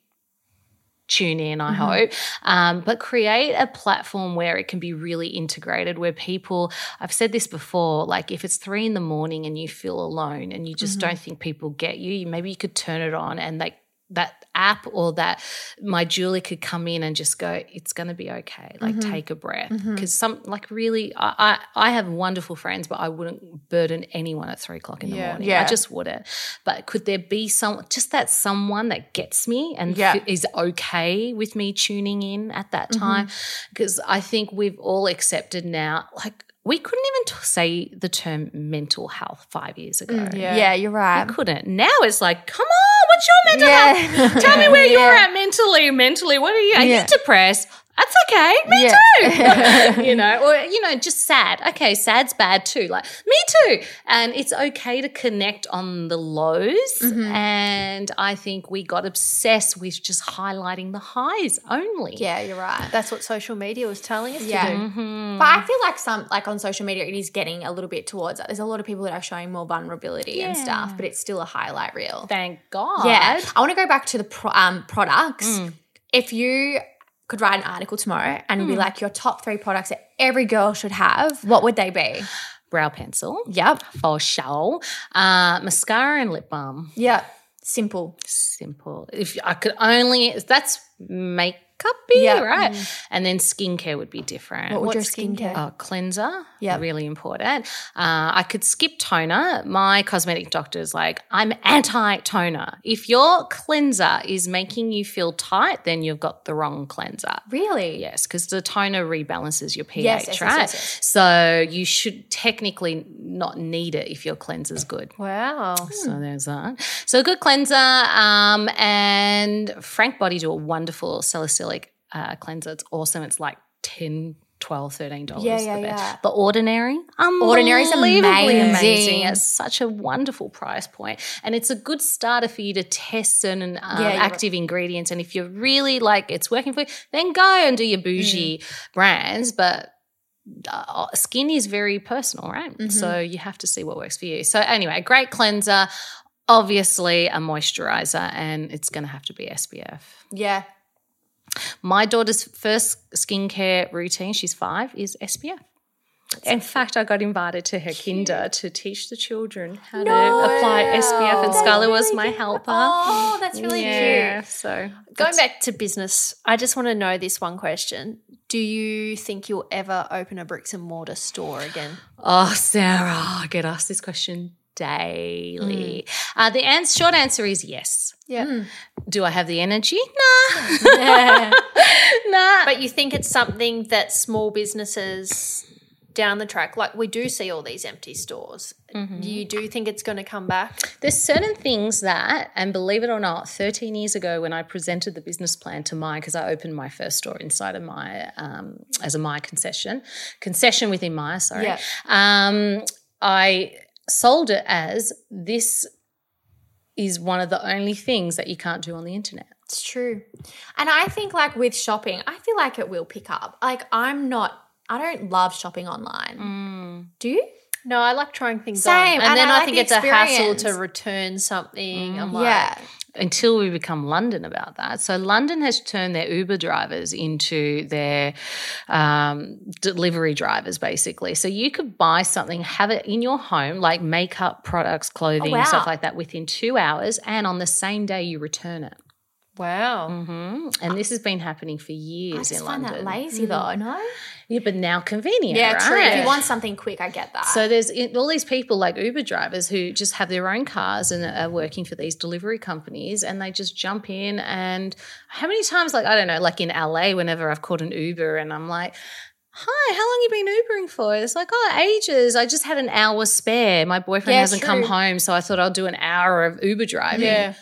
tune in, I hope, um, but create a platform where it can be really integrated, where people, I've said this before, like if it's three in the morning and you feel alone and you just don't think people get you, maybe you could turn it on and like that app or that my Julie could come in and just go, it's going to be okay. Like mm-hmm. take a breath. Mm-hmm. Because some, like really, I, I, I have wonderful friends, but I wouldn't burden anyone at three o'clock in the Yeah. morning. Yeah. I just wouldn't. But could there be some, just that someone that gets me and Yeah. fi- is okay with me tuning in at that mm-hmm. time? Because I think we've all accepted now, like, we couldn't even t- say the term mental health five years ago. Mm, yeah, you're right. We couldn't. Now it's like, come on, what's your mental Yeah. health? Tell me where you're at mentally. Mentally, what are you? Are Yeah. you depressed? That's okay. Me Yeah. too. you know, or you know, just sad. Okay, sad's bad too. Like me too. And it's okay to connect on the lows. Mm-hmm. And I think we got obsessed with just highlighting the highs only. Yeah, you're right. That's what social media was telling us Yeah. to do. Mm-hmm. But I feel like some, like on social media, it is getting a little bit towards that. There's a lot of people that are showing more vulnerability and stuff, but it's still a highlight reel. Thank God. Yeah. I want to go back to the pro- um, products. Mm. If you could write an article tomorrow and Mm. be like your top three products that every girl should have, what would they be? Brow pencil. Yep. For sure. Uh, mascara and lip balm. Yep. Simple. simple. If I could only, that's makeup Yeah. right? And then skincare would be different. What would your What's skincare? Uh, cleanser, Yep. really important. Uh, I could skip toner. My cosmetic doctor is like, I'm anti toner. If your cleanser is making you feel tight, then you've got the wrong cleanser. Really? Yes, because the toner rebalances your pH, Yes, yes, yes, right? yes, yes. So you should technically not need it if your cleanser's good. Wow. So there's that. So a good cleanser, um, and Frank Body do a wonderful salicylic uh, cleanser. It's awesome. It's like 10 12 13 dollars Yeah, yeah, the best. yeah. the ordinary Ordinary's unbelievably amazing. it's such a wonderful price point and it's a good starter for you to test certain um, Yeah, active ingredients and if you're really like it's working for you then go and do your bougie Mm. brands but uh, skin is very personal, right? Mm-hmm. So you have to see what works for you. So anyway, great cleanser, obviously a moisturizer, and it's going to have to be SPF. Yeah. My daughter's first skincare routine, she's five, is SPF. In fact, I got invited to her kinder to teach the children how to apply SPF, and Scarlett was my helper. Oh, that's really yeah, cute. so Going back to business, I just want to know this one question. Do you think you'll ever open a bricks and mortar store again? Oh, Sarah, I get asked this question daily. Uh, the ans- short answer is yes. Yeah. Do I have the energy? Nah. nah. But you think it's something that small businesses down the track, like we do see all these empty stores. You do think it's going to come back? There's certain things that, and believe it or not, 13 years ago when I presented the business plan to Myer, because I opened my first store inside of my um, as a Myer concession, concession within Myer, sorry. Yeah. Um, I sold it as this is one of the only things that you can't do on the internet. It's true. And I think like with shopping, I feel like it will pick up. Like I'm not I don't love shopping online. Mm. Do you? No, I like trying things Same, on. And, and then I I, like think the it's a hassle to return something. I'm mm. like, yeah. Until we become London about that. So London has turned their Uber drivers into their um, delivery drivers, basically. So you could buy something, have it in your home, like makeup products, clothing, Oh, wow. stuff like that, within two hours, and on the same day you return it. Wow. hmm And this has been happening for years in find London. that lazy though. No. Yeah, but now convenient. Yeah, true. If you want something quick, I get that. So there's all these people like Uber drivers who just have their own cars and are working for these delivery companies, and they just jump in. And how many times, like I don't know, like in LA, whenever I've called an Uber, and I'm like. Hi, how long you been Ubering for? It's like, oh, ages. I just had an hour spare. My boyfriend Yeah, hasn't come home, so I thought I'll do an hour of Uber driving. Yeah.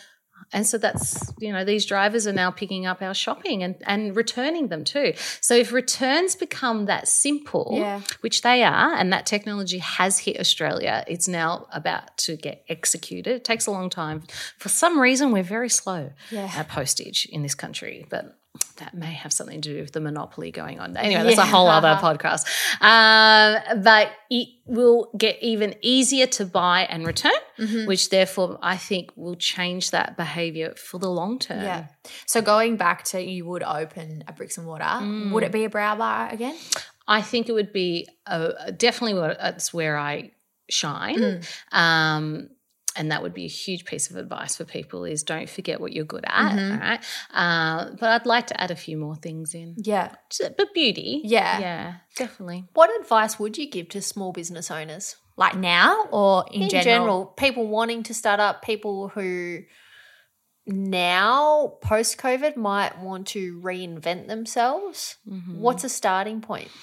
And so that's, you know, these drivers are now picking up our shopping and, and returning them too. So if returns become that simple, Yeah. which they are, and that technology has hit Australia, it's now about to get executed. It takes a long time. For some reason, we're very slow Yeah. at postage in this country, but that may have something to do with the monopoly going on. Anyway, that's a whole other podcast. Um, but it will get even easier to buy and return, Mm-hmm. which therefore I think will change that behavior for the long term. yeah. So going back to you would open a bricks and water, would it be a brow bar again? I think it would be uh, definitely what that's where I shine. Um, and that would be a huge piece of advice for people is don't forget what you're good at. right? Uh, but I'd like to add a few more things in. Yeah. But beauty. Yeah. Yeah, definitely. What advice would you give to small business owners? Like now or in, In general? general, people wanting to start up, people who now post COVID might want to reinvent themselves. What's a starting point?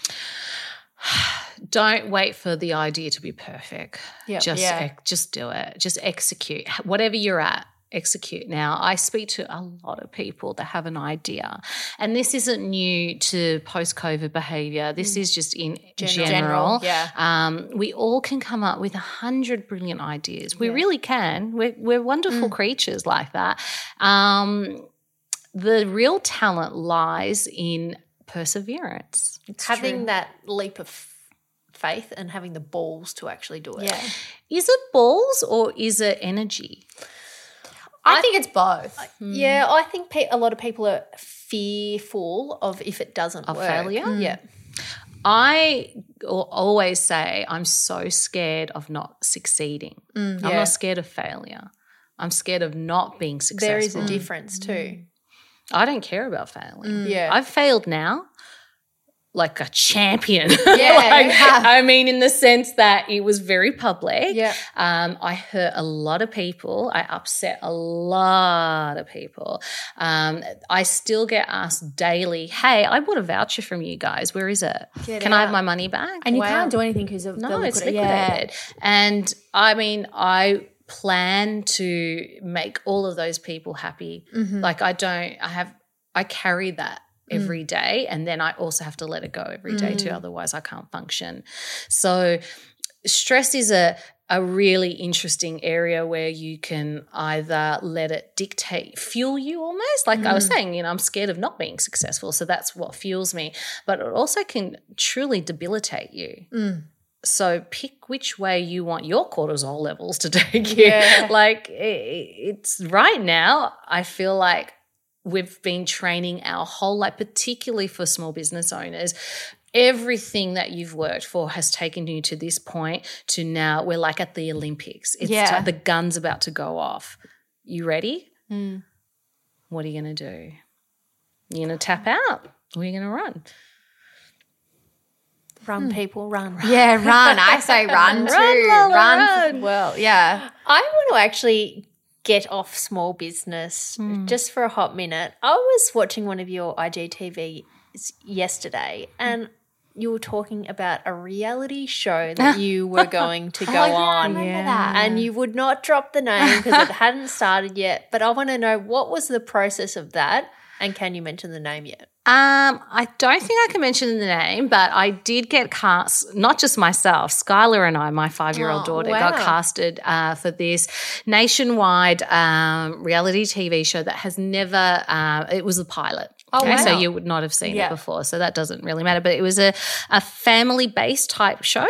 Don't wait for the idea to be perfect. Yeah. Just Yeah. ex- just do it. Just execute. Whatever you're at, execute. Now, I speak to a lot of people that have an idea. And this isn't new to post-COVID behavior. This is just in general. General, yeah. Um, we all can come up with a hundred brilliant ideas. We really can. We're, we're wonderful creatures like that. Um, the real talent lies in perseverance. having that leap of faith and having the balls to actually do it. Yeah. Is it balls or is it energy? I, think it's both. Yeah, I think pe- a lot of people are fearful of if it doesn't Of work. failure? Mm. Yeah. I always say I'm so scared of not succeeding. Mm. I'm not scared of failure. I'm scared of not being successful. There is a difference too. Mm. I don't care about failing. Yeah. I've failed now like a champion. Yeah, Like, have. I mean, in the sense that it was very public. Yeah. Um, I hurt a lot of people. I upset a lot of people. Um, I still get asked daily, hey, I bought a voucher from you guys. Where is it? Get Can I have my money back? and you can't do anything because of No, the it's liquid- liquidated. And I mean, I plan to make all of those people happy. Like I don't, I have, I carry that every mm. day, and then I also have to let it go every day too. Mm. Otherwise, I can't function. So, stress is a a really interesting area where you can either let it dictate, fuel you almost. Like I was mm. saying, you know, I'm scared of not being successful. So that's what fuels me. But it also can truly debilitate you. So pick which way you want your cortisol levels to take you. Yeah. like it's right now, I feel like we've been training our whole life, particularly for small business owners. Everything that you've worked for has taken you to this point to now we're like at the Olympics. It's Yeah. ti- the gun's about to go off. You ready? Hmm. What are you going to do? You're going to tap out or are you going to run? Run, hmm. people, run. Yeah, run. I say run too. Lola, run. run. Well, yeah. I want to actually get off small business just for a hot minute. I was watching one of your IGTV yesterday and you were talking about a reality show that you were going to go Oh, yeah, on. that. And you would not drop the name because it hadn't started yet. But I want to know what was the process of that? And can you mention the name yet? Um, I don't think I can mention the name, but I did get cast, not just myself, Skylar and I, my five year old Oh, daughter, wow. got casted uh, for this nationwide um, reality TV show that has never, uh, it was a pilot. Oh, wow. So you would not have seen Yeah. it before. So that doesn't really matter. But it was a, a family based type show.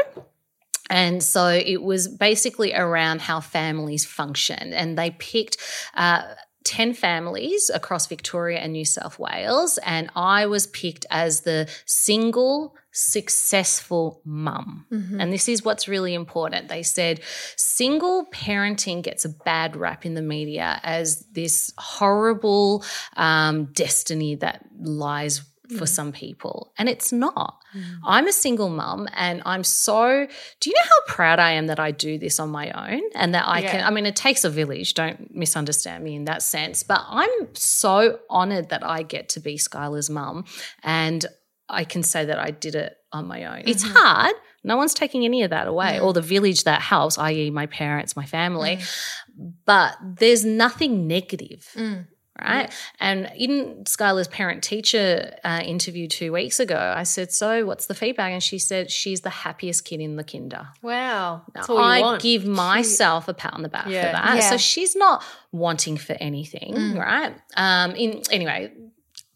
And so it was basically around how families function. And they picked uh, 10 families across Victoria and New South Wales. And I was picked as the single successful mum. And this is what's really important. They said single parenting gets a bad rap in the media as this horrible um, destiny that lies for mm. some people. And it's not. Mm. I'm a single mum and I'm so do you know how proud I am that I do this on my own and that I can I mean it takes a village, don't misunderstand me in that sense, but I'm so honored that I get to be Skylar's mum and I can say that I did it on my own. It's mm-hmm. hard. No one's taking any of that away, or the village that helps, i.e., my parents, my family. Mm. But there's nothing negative right? And in Skylar's parent teacher uh, interview two weeks ago, I said, So, what's the feedback? And she said, She's the happiest kid in the kinder. Wow. Now, That's all you I want. give myself a pat on the back Yeah. for that. Yeah. So, she's not wanting for anything, right? Um, in Anyway,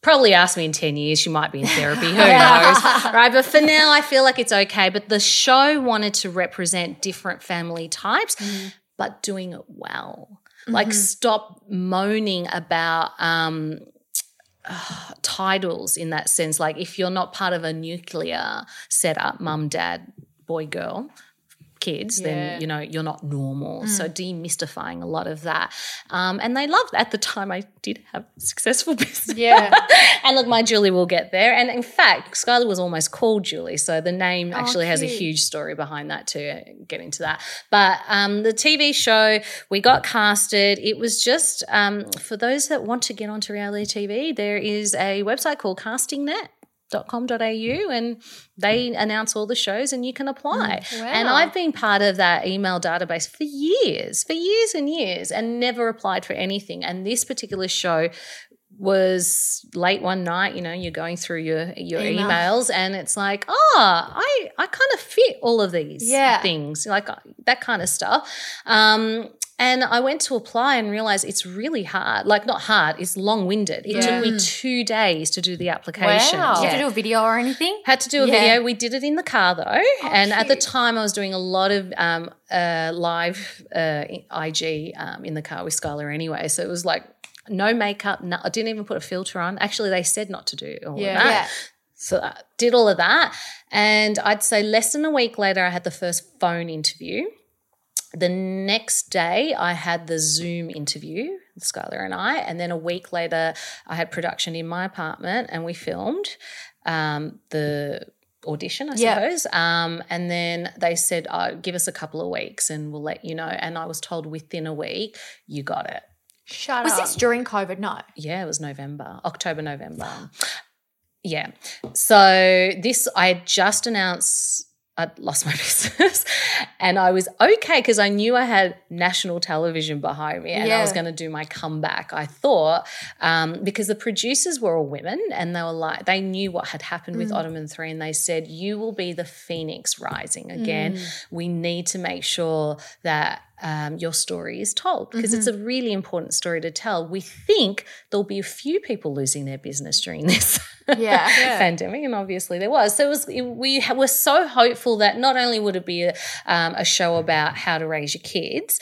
probably ask me in 10 years she might be in therapy who knows right but for now i feel like it's okay but the show wanted to represent different family types but doing it well like stop moaning about um uh, titles in that sense. Like if you're not part of a nuclear setup mum dad boy girl kids Yeah. then you know you're not normal. So demystifying a lot of that. Um, and they loved at the time i did have a successful business. Yeah. and look my julie will get there. And in fact skylar was almost called julie so the name actually has a huge story behind that too get into that. But um, the tv show we got casted. It was just um, for those that want to get onto reality tv there is a website called castingnet com.au and they announce all the shows and you can apply. And I've been part of that email database for years, for years and years, and never applied for anything. And this particular show was late one night, you know, you're going through your your Email. emails and it's like, oh, I I kind of fit all of these Yeah. things, like uh, that kind of stuff. Um and I went to apply and realized it's really hard. Like not hard, it's long-winded. It took me 2 days to do the application. Wow. Did you have to do a video or anything? Had to do a Yeah. video. We did it in the car though, and at the time I was doing a lot of um, uh, live uh, IG um, in the car with Skylar anyway. So it was like no makeup. No, I didn't even put a filter on. Actually, they said not to do all Yeah. of that. Yeah. So I did all of that, and I'd say less than a week later, I had the first phone interview. The next day, I had the Zoom interview with Skylar and I, and then a week later, I had production in my apartment, and we filmed um, the audition, I Yeah. suppose. Um, and then they said, oh, "Give us a couple of weeks, and we'll let you know." And I was told within a week, you got it. Shut Was up. Was this during COVID? No. Yeah, it was November, October, November. yeah. So this, I had just announced I'd lost my business and I was okay because I knew I had national television behind me and I was going to do my comeback. I thought um, because the producers were all women and they were like, they knew what had happened with Ottoman 3 and they said, You will be the phoenix rising again. We need to make sure that um, your story is told because it's a really important story to tell. We think there'll be a few people losing their business during this Yeah. pandemic, and obviously there was. So it was. It, we were so hopeful that not only would it be a, um, a show about how to raise your kids.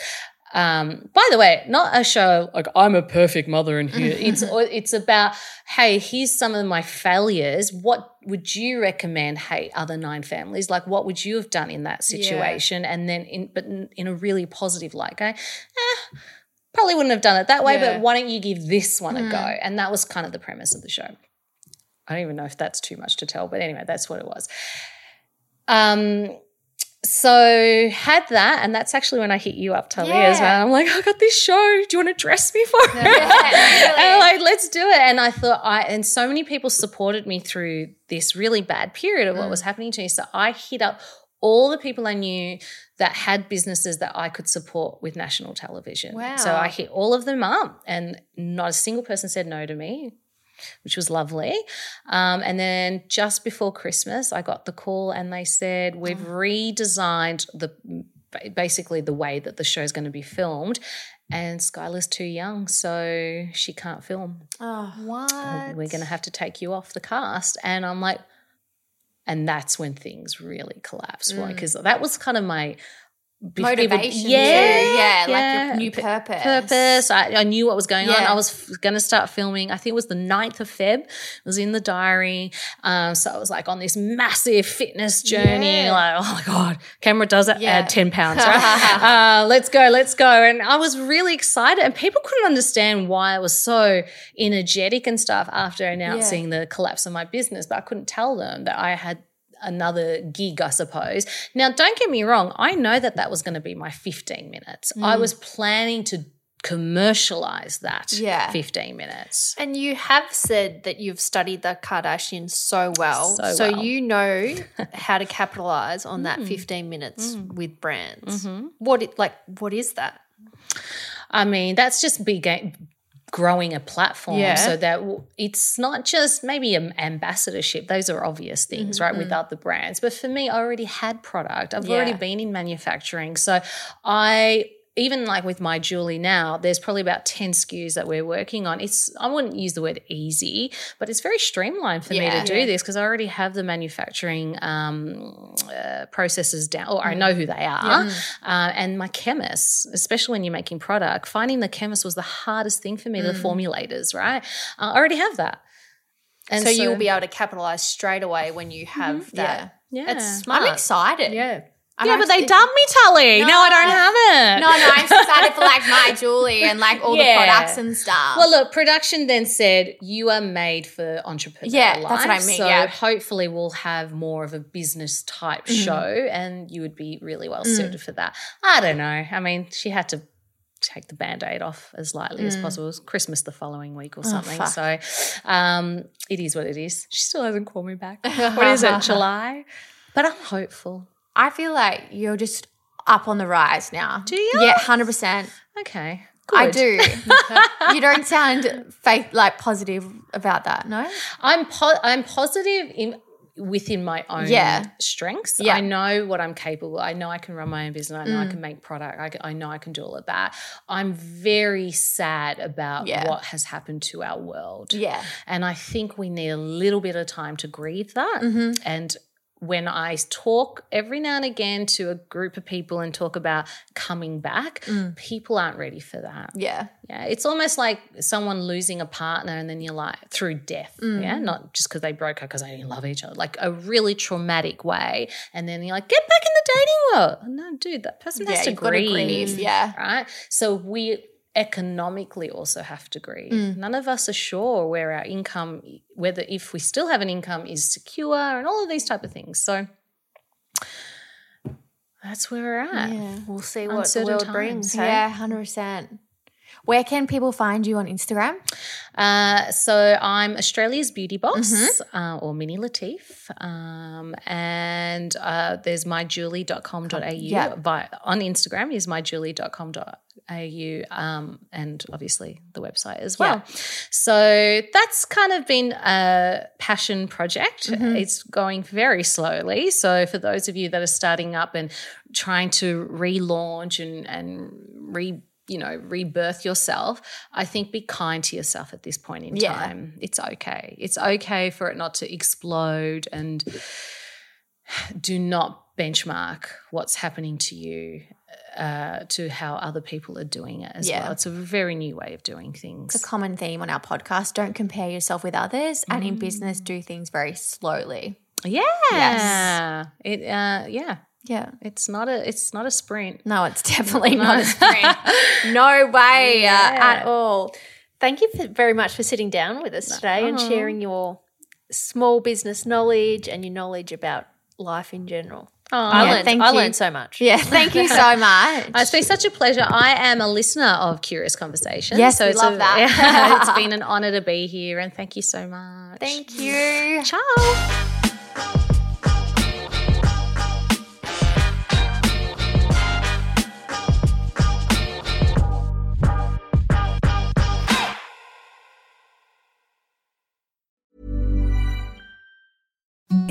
Um, by the way, not a show like I'm a perfect mother in here. It's it's about hey, here's some of my failures. What would you recommend? Hey, other nine families, like what would you have done in that situation? And then in but in, in a really positive light, go, eh, probably wouldn't have done it that way. Yeah. But why don't you give this one a go? And that was kind of the premise of the show. I don't even know if that's too much to tell, but anyway, that's what it was. Um, so had that, and that's actually when I hit you up, Tully, as well. I'm like, I got this show. Do you want to dress me for it? and I'm like, let's do it. And I thought I and so many people supported me through this really bad period of what was mm. happening to me. So I hit up all the people I knew that had businesses that I could support with national television. Wow. So I hit all of them up, and not a single person said no to me which was lovely. Um, and then just before Christmas, I got the call and they said, We've redesigned the basically the way that the show's going to be filmed. And Skylar's too young, so she can't film. Oh, what? We're going to have to take you off the cast. And I'm like, and that's when things really collapsed Mm. because that was kind of my bef- people- Motivation. Yeah, yeah, like your new purpose. Purpose. I, I knew what was going on. I was going to start filming. I think it was the 9th of Feb. It was in the diary. Um, so I was like on this massive fitness journey. Yeah. Like, oh my God, camera does it. Yeah. Add 10 pounds, right? uh, let's go, let's go. And I was really excited. And people couldn't understand why I was so energetic and stuff after announcing the collapse of my business. But I couldn't tell them that I had another gig, I suppose. Now, don't get me wrong. I know that that was going to be my 15 minutes. Mm. I was planning to commercialize that Yeah. 15 minutes. And you have said that you've studied the Kardashians so well. So So, well. you know how to capitalize on Mm. that 15 minutes with brands. What it, like what is that? I mean, that's just big growing a platform Yeah. so that it's not just maybe an ambassadorship those are obvious things right with mm-hmm. other brands. But for me i already had product. I've already been in manufacturing. So i even like with my julie now there's probably about 10 skus that we're working on. It's i wouldn't use the word easy but it's very streamlined for me to do this because i already have the manufacturing um, uh, processes down or i know who they are uh, and my chemists especially when you're making product finding the chemist was the hardest thing for me the formulators right? Uh, i already have that. And so, you'll be able to capitalize straight away when you have that. yeah. It's smart. I'm excited. Yeah. Yeah, but they dumped me, Tully. No, I don't have it. No, no, I'm so excited for like my Julie and like all Yeah. the products and stuff. Well, look, production then said you are made for entrepreneur Yeah, life. that's what I mean, So yeah. hopefully we'll have more of a business type Mm-hmm. show, and you would be really well Mm. suited for that. I don't know. I mean, she had to take the band-aid off as lightly as possible. It was Christmas the following week or something. Mm. Oh, so um, it is what it is. She still hasn't called me back. what is it? July? But I'm hopeful. I feel like you're just up on the rise now. Do you? Yeah, hundred percent. Okay. I do. you don't sound fake, like positive about that. No. I'm po- I'm positive in within my own Yeah. strengths. Yeah. Mm. I know what I'm capable. I know I can run my own business. I know I can make product. I, can- I know I can do all of that. I'm very sad about Yeah. what has happened to our world. Yeah. And I think we need a little bit of time to grieve that. Mm-hmm. And when I talk every now and again to a group of people and talk about coming back, Mm. people aren't ready for that. Yeah. Yeah, it's almost like someone losing a partner and then you're like through death. Mm. Yeah, not just because they broke up because they didn't love each other, like a really traumatic way. And then you're like, get back in the dating world. No, dude, that person Yeah, has to grieve. grieve, yeah. Right. So we economically also have to grieve. Mm. None of us are sure where our income, whether if we still have an income, is secure and all of these type of things. So that's where we're at. Yeah. We'll see what the world times. brings. hey? Yeah, hundred percent. Where can people find you on Instagram? Uh, so I'm Australia's beauty boss, Mm-hmm. uh, or Minnie Latif, um, and uh, there's myjulie.com.au. Yeah. By, on Instagram is myjulie.com.au, um, and obviously the website as well. So that's kind of been a passion project. Mm-hmm. It's going very slowly. So for those of you that are starting up and trying to relaunch and and re you know rebirth yourself i think be kind to yourself at this point in Yeah. time it's okay it's okay for it not to explode and do not benchmark what's happening to you uh, to how other people are doing it as Yeah. well it's a very new way of doing things It's a common theme on our podcast. Don't compare yourself with others, and in business, do things very slowly. yeah it uh, yeah Yeah. it's not a it's not a sprint No, it's definitely not a sprint. no way uh, at all. Thank you for, very much for sitting down with us today and sharing your small business knowledge and your knowledge about life in general. I yeah, learned, I you. learned so much. Yeah, thank you so much. It's been such a pleasure. I am a listener of Curious Conversations. Yes, we love a- that. it's been an honor to be here, and thank you so much. Thank you. Ciao.